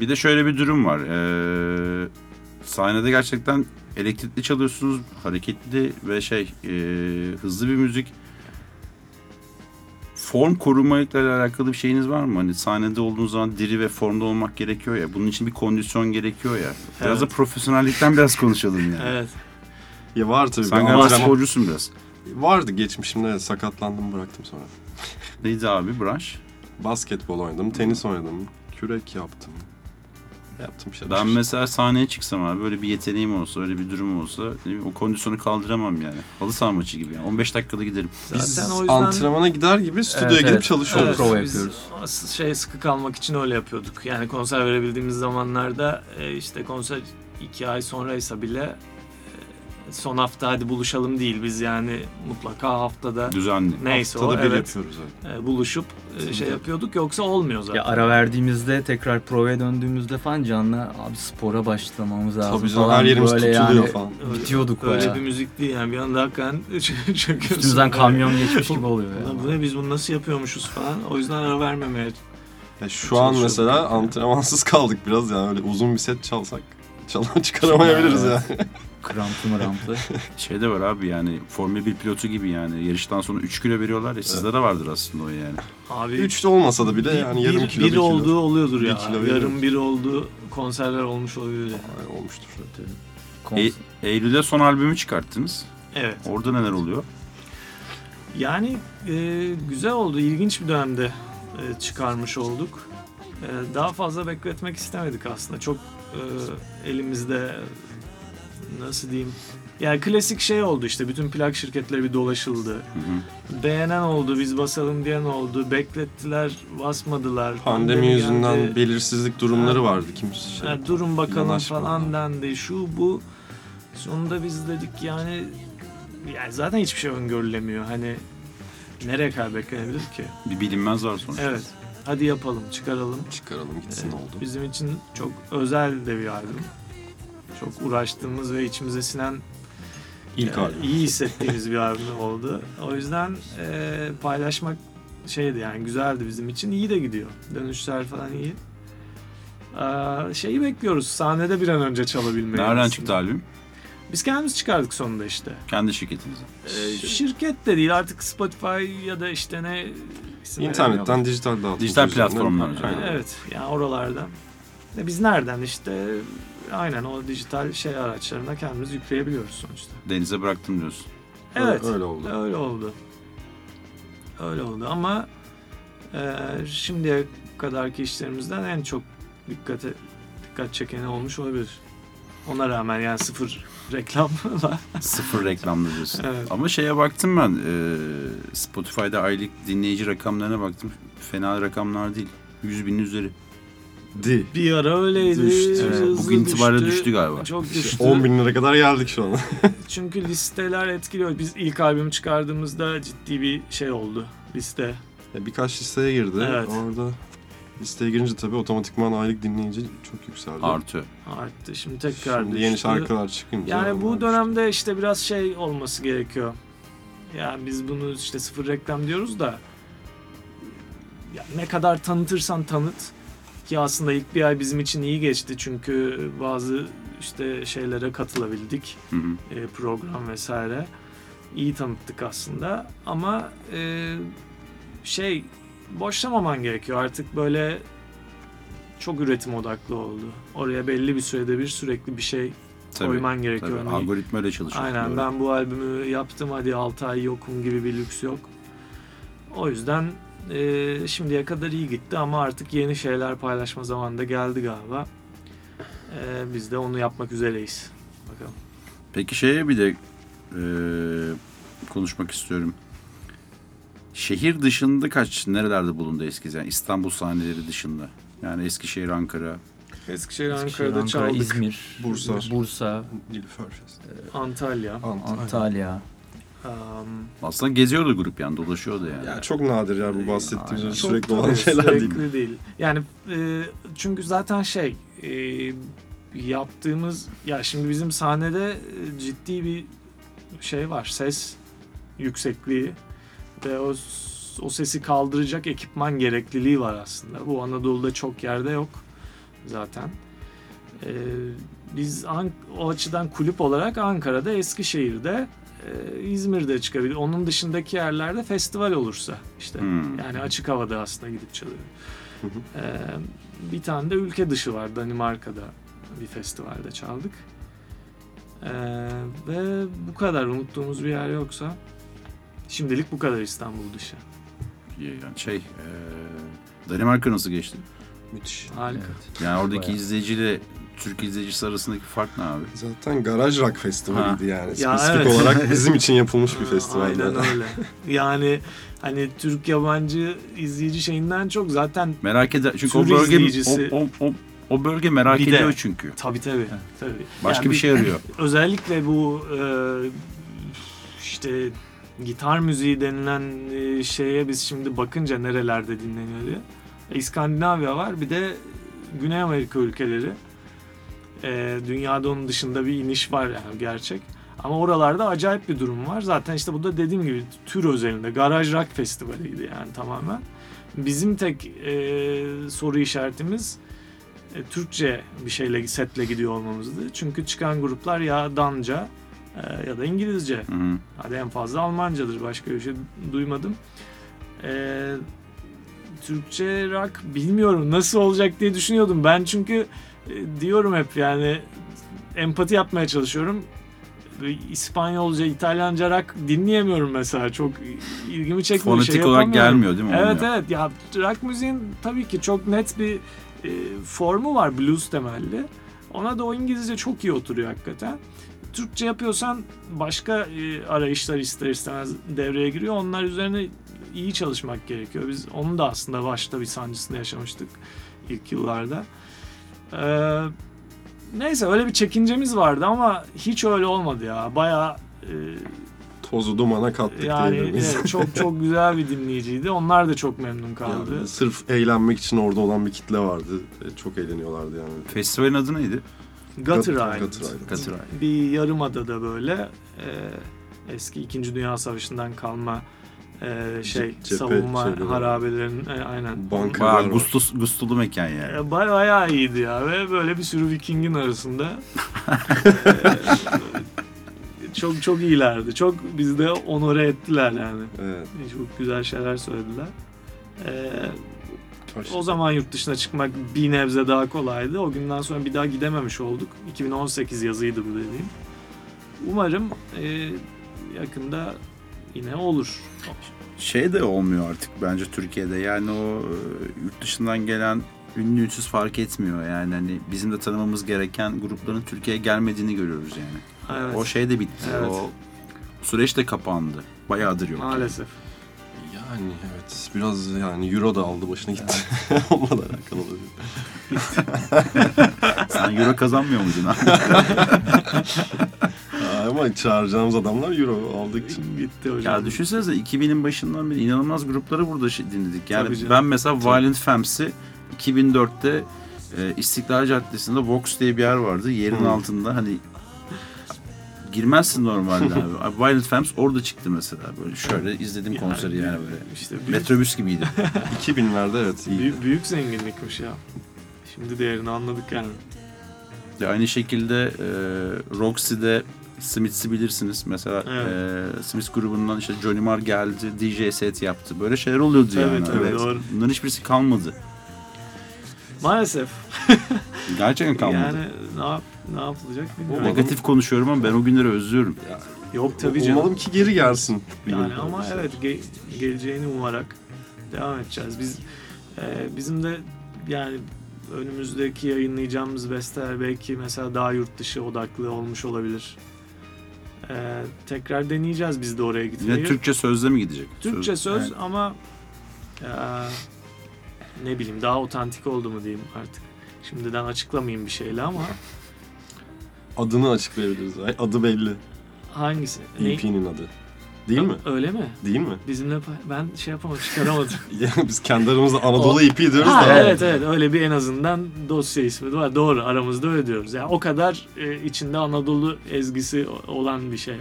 bir de şöyle bir durum var. Ee, sahnede gerçekten elektrikli çalıyorsunuz, hareketli ve şey ee, hızlı bir müzik. Form korumayla alakalı bir şeyiniz var mı? Hani sahnede olduğunuz zaman diri ve formda olmak gerekiyor ya. Bunun için bir kondisyon gerekiyor ya. Biraz da Evet. profesyonellikten biraz konuşalım yani. evet. Ya var tabii. Sen galiba sporcusun biraz. Vardı geçmişimde sakatlandım bıraktım sonra. Neydi abi branş? Basketbol oynadım, tenis oynadım, kürek yaptım. Yaptım şey. Ben mesela sahneye çıksam abi böyle bir yeteneğim olsa, öyle bir durum olsa o kondisyonu kaldıramam yani. Halı saha maçı gibi yani. 15 dakikada giderim. Biz Zaten o yüzden- antrenmana gider gibi stüdyoya Evet, gidip evet. çalışıyoruz. prova biz yapıyoruz. as- şey sıkı kalmak için öyle yapıyorduk. Yani konser verebildiğimiz zamanlarda e, işte konser iki ay sonraysa bile son hafta hadi buluşalım değil. Biz yani mutlaka haftada Düzenli. neyse o Haftada bir evet yapıyoruz evet. e, buluşup e, şey yapıyorduk yoksa olmuyor zaten. Ya ara verdiğimizde tekrar provaya döndüğümüzde falan canlı abi spora başlamamız lazım Tabii falan. her yerimiz böyle tutuluyor yani falan. Öyle- bitiyorduk Öyle bayağı. bir müzik değil yani bir anda hakikaten çöküyorsun. Üstümüzden kamyon geçmiş gibi oluyor Ulan ya. bu ne biz bunu nasıl yapıyormuşuz falan. O yüzden ara vermemeye Ya şu an mesela antrenmansız kaldık biraz yani öyle uzun bir set çalsak çalan çıkaramayabiliriz yani. Kramplı mıramplı. Şey de var abi yani Formula 1 pilotu gibi yani. Yarıştan sonra 3 kilo veriyorlar ya. Sizde de vardır aslında o yani. Abi Üçte olmasa da bile yani yarım bir, kilo bir bir kilo. olduğu oluyordur Bir ya. kilo. Yarım bir olduğu konserler olmuş olabilir. yani. Olmuştur. E, Eylül'de son albümü çıkarttınız. Evet. Orada neler oluyor? Yani e, güzel oldu. ilginç bir dönemde e, çıkarmış olduk. E, daha fazla bekletmek istemedik aslında. Çok e, elimizde nasıl diyeyim? Yani klasik şey oldu işte. Bütün plak şirketleri bir dolaşıldı. Hı hı. Beğenen oldu, biz basalım diyen oldu. Beklettiler, basmadılar. Pandemi yüzünden geldi. belirsizlik durumları Ha. vardı kimse şey. Ha, durun bakalım falan dendi. Şu bu. Sonunda biz dedik yani yani zaten hiçbir şey öngörülemiyor. Hani nereye kadar beklenebilir ki? Bir bilinmez var sonuçta. Evet. Hadi yapalım, çıkaralım. Çıkaralım gitsin Ee, oldu. Bizim için çok özel de bir albüm. Çok uğraştığımız ve içimize sinen İlk e, albüm. iyi hissettiğimiz bir albüm oldu. O yüzden e, paylaşmak şeydi yani güzeldi bizim için. İyi de gidiyor. Dönüşler falan iyi. Aa, şeyi bekliyoruz. Sahnede bir an önce çalabilmeyi. Nereden aslında. çıktı albüm? Biz kendimiz çıkardık sonunda işte. Kendi şirketinize. Ee, şirket de değil artık Spotify ya da işte ne İnternetten dijital dağıtım. Dijital platformlar üzerinden. Evet yani oralardan. E biz nereden işte aynen o dijital şey araçlarına kendimiz yükleyebiliyoruz sonuçta. Denize bıraktım diyorsun. Evet. Öyle oldu. Öyle oldu. Öyle oldu ama e, şimdiye kadarki işlerimizden en çok dikkate dikkat çekeni olmuş olabilir. Ona rağmen yani sıfır reklamla. Sıfır reklamlı diyorsun. Evet. Ama şeye baktım ben. e, Spotify'da aylık dinleyici rakamlarına baktım. Fena rakamlar değil. 100 binin üzeri. Di. Bir ara öyleydi. Düştü. Evet, bugün itibariyle düştü. düştü galiba. Çok düştü. 10 bin lira kadar geldik şu an. Çünkü listeler etkiliyor. Biz ilk albüm çıkardığımızda ciddi bir şey oldu liste. Ya Birkaç listeye girdi. Evet. Orada listeye girince tabii otomatikman aylık dinleyici çok yükseldi. Artı. Arttı. Şimdi tekrar Şimdi yeni düştü. şarkılar çıkınca. Yani bu dönemde işte biraz şey olması gerekiyor. Yani biz bunu işte sıfır reklam diyoruz da ya ne kadar tanıtırsan tanıt ki aslında ilk bir ay bizim için iyi geçti çünkü bazı işte şeylere katılabildik Hı hı. e, program vesaire iyi tanıttık aslında ama e, şey boşlamaman gerekiyor artık böyle çok üretim odaklı oldu. Oraya belli bir sürede bir sürekli bir şey Tabii. koyman gerekiyor. Tabii. Hani- Algoritma öyle çalışıyor. Aynen Doğru. ben bu albümü yaptım hadi 6 ay yokum gibi bir lüks yok. O yüzden e, şimdiye kadar iyi gitti ama artık yeni şeyler paylaşma zamanı da geldi galiba. E, biz de onu yapmak üzereyiz. Bakalım. Peki şeye bir de e, konuşmak istiyorum. Şehir dışında kaç, nerelerde bulundu Eskizem? Yani İstanbul sahneleri dışında. Yani Eskişehir, Ankara. Eskişehir, Eskişehir, Ankara'da Ankara, çaldık. İzmir, Bursa. Bursa, Nilüfer. Antalya. Antalya. Antalya. Um, Aslında geziyordu grup yani dolaşıyordu yani. Ya çok nadir ya bu bahsettiğimiz Aynen. sürekli çok olan tabii, şeyler sürekli değil. değil. Yani e, çünkü zaten şey e, yaptığımız ya şimdi bizim sahnede e, ciddi bir şey var. Ses yüksekliği ve o o sesi kaldıracak ekipman gerekliliği var aslında. Bu Anadolu'da çok yerde yok zaten. E, biz An- o açıdan kulüp olarak Ankara'da, Eskişehir'de, e, İzmir'de çıkabilir. Onun dışındaki yerlerde festival olursa işte Hmm. yani açık havada aslında gidip çalıyor. Hı hı. Ee, bir tane de ülke dışı var Danimarka'da bir festivalde çaldık. Ee, ve bu kadar unuttuğumuz bir yer yoksa şimdilik bu kadar İstanbul dışı. Yani şey, e, Danimarka nasıl geçti? Müthiş. Harika. Yani oradaki Bayağı. izleyiciyle Türk izleyicisi arasındaki fark ne abi? Zaten Garaj Rock Festivaliydi yani. Ya Spesifik evet. olarak bizim için yapılmış bir festivaldi. Aynen öyle. Yani hani Türk yabancı izleyici şeyinden çok zaten Merak eder. Çünkü o bölge izleyicisi- o, o, o, o bölge merak Bir de- ediyor çünkü. tabii tabii. tabii. Başka Yani bir şey arıyor. özellikle bu e, işte gitar müziği denilen e, şeye biz şimdi bakınca nerelerde dinleniyor diye. İskandinavya var bir de Güney Amerika ülkeleri. E, dünyada onun dışında bir iniş var yani gerçek. Ama oralarda acayip bir durum var. Zaten işte bu da dediğim gibi tür özelinde. Garaj Rock Festivali'ydi yani tamamen. Bizim tek e, soru işaretimiz e, Türkçe bir şeyle setle gidiyor olmamızdı. Çünkü çıkan gruplar ya Danca e, ya da İngilizce. Hı hı. Hadi en fazla Almancadır. Başka bir şey duymadım. E, Türkçe rock bilmiyorum nasıl olacak diye düşünüyordum. Ben çünkü diyorum hep yani empati yapmaya çalışıyorum. İspanyolca, İtalyanca rock dinleyemiyorum mesela. Çok ilgimi çekmiyor. Fonetik şey olarak gelmiyor değil mi? Evet Olmuyor. evet ya rock müziğin tabii ki çok net bir e, formu var blues temelli. Ona da o İngilizce çok iyi oturuyor hakikaten. Türkçe yapıyorsan başka e, arayışlar ister istemez devreye giriyor. Onlar üzerine iyi çalışmak gerekiyor. Biz onu da aslında başta bir sancısını yaşamıştık ilk yıllarda. Ee, neyse öyle bir çekincemiz vardı ama hiç öyle olmadı ya. Bayağı e, Tozu dumana kattık yani diyebilir miyiz? evet, çok çok güzel bir dinleyiciydi. Onlar da çok memnun kaldı. Yani sırf eğlenmek için orada olan bir kitle vardı. E, Çok eğleniyorlardı yani. Festivalin adı neydi? Gutter Gutter Island. Island. Gutter Island. Bir yarımadada böyle e, eski 2. Dünya Savaşı'ndan kalma e, şey Ce- cephe savunma şeyleri var. harabelerin e, aynen. Bunker. Bayağı var. gustus, gustulu mekan yani. E, bay- bayağı iyiydi ya ve böyle bir sürü Viking'in arasında e, çok çok iyilerdi. Çok bizi de onore ettiler yani. Evet. Çok güzel şeyler söylediler. E. O zaman yurt dışına çıkmak bir nebze daha kolaydı. O günden sonra bir daha gidememiş olduk. 2018 yazıydı bu dediğim. Umarım e, yakında yine olur. Şey de olmuyor artık bence Türkiye'de. Yani o e, yurt dışından gelen ünlü ünsüz fark etmiyor. Yani hani bizim de tanımamız gereken grupların Türkiye'ye gelmediğini görüyoruz yani. Evet. O şey de bitti. Evet. O süreç de kapandı. Bayağıdır yok. Maalesef. Yani evet biraz yani euro da aldı başına gitti. Onunla da alakalı olabilir. Sen euro kazanmıyor muydun ha? Ama çağıracağımız adamlar euro aldık için. Gitti hocam. ya düşünsenize 2000'in başından beri inanılmaz grupları burada şey dinledik. Yani Tabii canım. ben mesela Violent Fems'i 2004'te e, İstiklal Caddesi'nde Vox diye bir yer vardı. Yerin Hı. altında hani girmezsin normalde abi. Abi Violent Femmes orada çıktı mesela. Böyle şöyle izledim Yani konseri yani böyle. İşte büyük, Metrobüs gibiydi. 2000'lerde evet iyi. büyük, büyük zenginlikmiş ya. Şimdi değerini anladık yani. Ya aynı şekilde e, Roxy'de Smiths'i bilirsiniz. Mesela Evet. e, Smith grubundan işte Johnny Marr geldi, DJ set yaptı. Böyle şeyler oluyordu Tabii, yani. tabii, Ve doğru. Bunların hiçbirisi kalmadı. Maalesef. Gerçekten kalmadı. Yani ne, yap, ne yapılacak bilmiyorum. Negatif konuşuyorum ama ben o günleri özlüyorum. Yok tabii canım. Umalım ki geri gelsin. Yani ama kardeşler. evet ge- geleceğini umarak devam edeceğiz. Biz e, bizim de yani önümüzdeki yayınlayacağımız besteler belki mesela daha yurt dışı odaklı olmuş olabilir. E, tekrar deneyeceğiz biz de oraya gitmeyi. Yine Türkçe sözle mi gidecek? Türkçe söz Evet. ama e, ne bileyim daha otantik oldu mu diyeyim artık. Şimdiden açıklamayayım bir şeyle ama Adını açıklayabiliriz. Ay, Adı belli. hangisi? Ne- EP'nin adı. Değil mi? Öyle mi? Değil mi? Bizimle pay- ben şey yapamadım çıkaramadım. Ya biz kendi aramızda Anadolu EP diyoruz Ha, da. evet evet öyle bir en azından dosya ismi var. Doğru aramızda öyle diyoruz. Yani o kadar e, içinde Anadolu ezgisi olan bir şey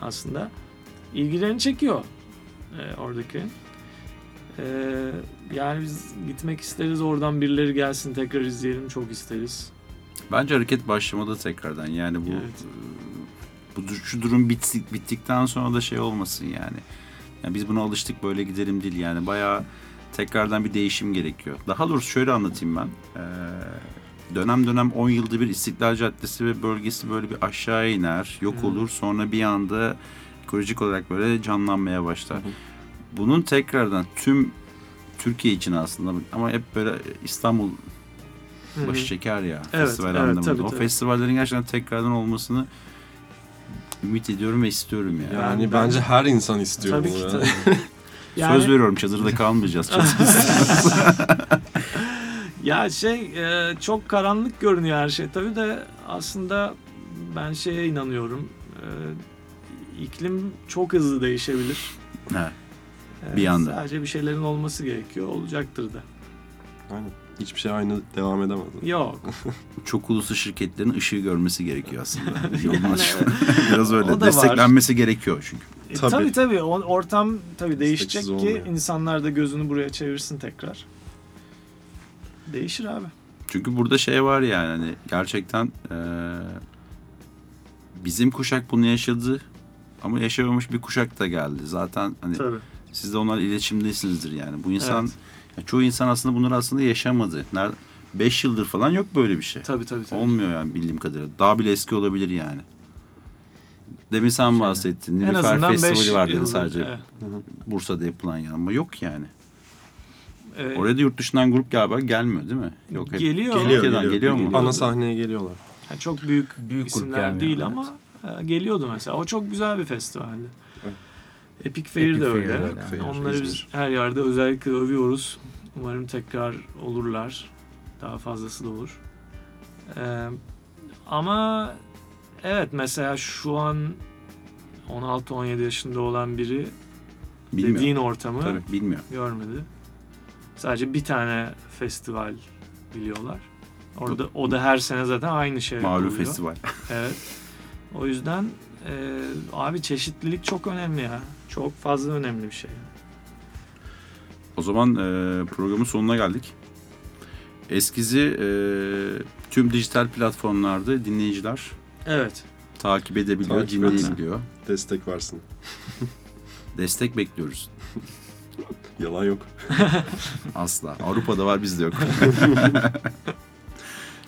aslında. İlgilerini çekiyor e, oradaki. E, yani biz gitmek isteriz oradan birileri gelsin tekrar izleyelim çok isteriz. Bence hareket başlamadı tekrardan. Yani bu Evet. Bu şu durum bittik, bittikten sonra da şey olmasın yani. yani. Biz buna alıştık böyle gidelim değil yani. Bayağı tekrardan bir değişim gerekiyor. Daha doğrusu şöyle anlatayım ben. Ee, dönem dönem 10 yılda bir İstiklal Caddesi ve bölgesi böyle bir aşağı iner, yok olur. Sonra bir anda ekolojik olarak böyle canlanmaya başlar. Bunun tekrardan tüm Türkiye için aslında ama hep böyle İstanbul başı çeker ya Evet, festival evet, anlamında. tabii, o tabii. festivallerin gerçekten tekrardan olmasını ümit ediyorum ve istiyorum yani. Yani Yani bence her insan istiyor Tabii bunu ki tabii. Yani- Söz veriyorum çadırda kalmayacağız. Ya şey e, çok karanlık görünüyor her şey tabii de aslında ben şeye inanıyorum. E, iklim çok hızlı değişebilir. He. E, Bir anda. Sadece bir şeylerin olması gerekiyor. Olacaktır da. Aynen. Hiçbir şey aynı devam edemez. Yok. Çok uluslu şirketlerin ışığı görmesi gerekiyor aslında. Yani, Olmaz. Biraz öyle. o da var. Desteklenmesi gerekiyor çünkü. E, Tabii. tabii tabii. O, ortam tabii değişecek Desteksiz ki olmuyor. insanlar da gözünü buraya çevirsin tekrar. Değişir abi. Çünkü burada şey var yani hani gerçekten eee, bizim kuşak bunu yaşadı ama yaşamamış bir kuşak da geldi. Zaten hani Tabii. siz de onlarla iletişimdesinizdir yani. Bu insan Evet. Ya çoğu insan aslında bunları aslında yaşamadı. Nerede 5 yıldır falan yok böyle bir şey. Tabii tabii. tabii. Olmuyor yani bildiğim kadarıyla. Daha bile eski olabilir yani. Demin sen bahsettin. en azından 5 Festivali var dedin yıldır. sadece. Evet. Bursa'da yapılan yani ama yok yani. E, Oraya da yurt dışından grup galiba gelmiyor değil mi? Yok Geliyor. Türkiye'den Geliyor, geliyor, mu? geliyor. Ana sahneye geliyorlar. Yani çok büyük Büyük grup isimler gelmiyor, değil evet. ama e, geliyordu mesela. O çok güzel bir festivaldi. Epic Fair Epic de Fair öyle. öyle, Yani Fair, Onları biz her yerde özellikle övüyoruz. Umarım tekrar olurlar. Daha fazlası da olur. Ee, ama evet mesela şu an 16-17 yaşında olan biri Bilmiyor. dediğin ortamı Tabii bilmiyor. görmedi. Sadece bir tane festival biliyorlar. Orada o da her sene zaten aynı şey Malum oluyor. festival. Evet. O yüzden e, abi çeşitlilik çok önemli ya. Çok fazla önemli bir şey. O zaman e, programın sonuna geldik. Eskizi e, tüm dijital platformlarda dinleyiciler Evet. takip edebiliyor, Takip dinleyebiliyor. Destek versin. Destek bekliyoruz. Yalan yok. Asla. Avrupa'da var bizde yok.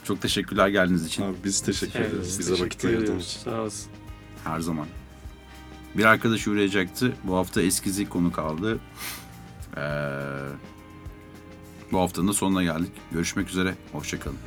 Çok teşekkürler geldiğiniz için. Abi biz teşekkür Evet, ederiz. Bize teşekkür vakit ayırdığın ediyoruz. için. Sağ olasın. Her zaman. Bir arkadaş uğrayacaktı. Bu hafta eskizi konu kaldı. Ee, bu haftanın da sonuna geldik. Görüşmek üzere. Hoşçakalın.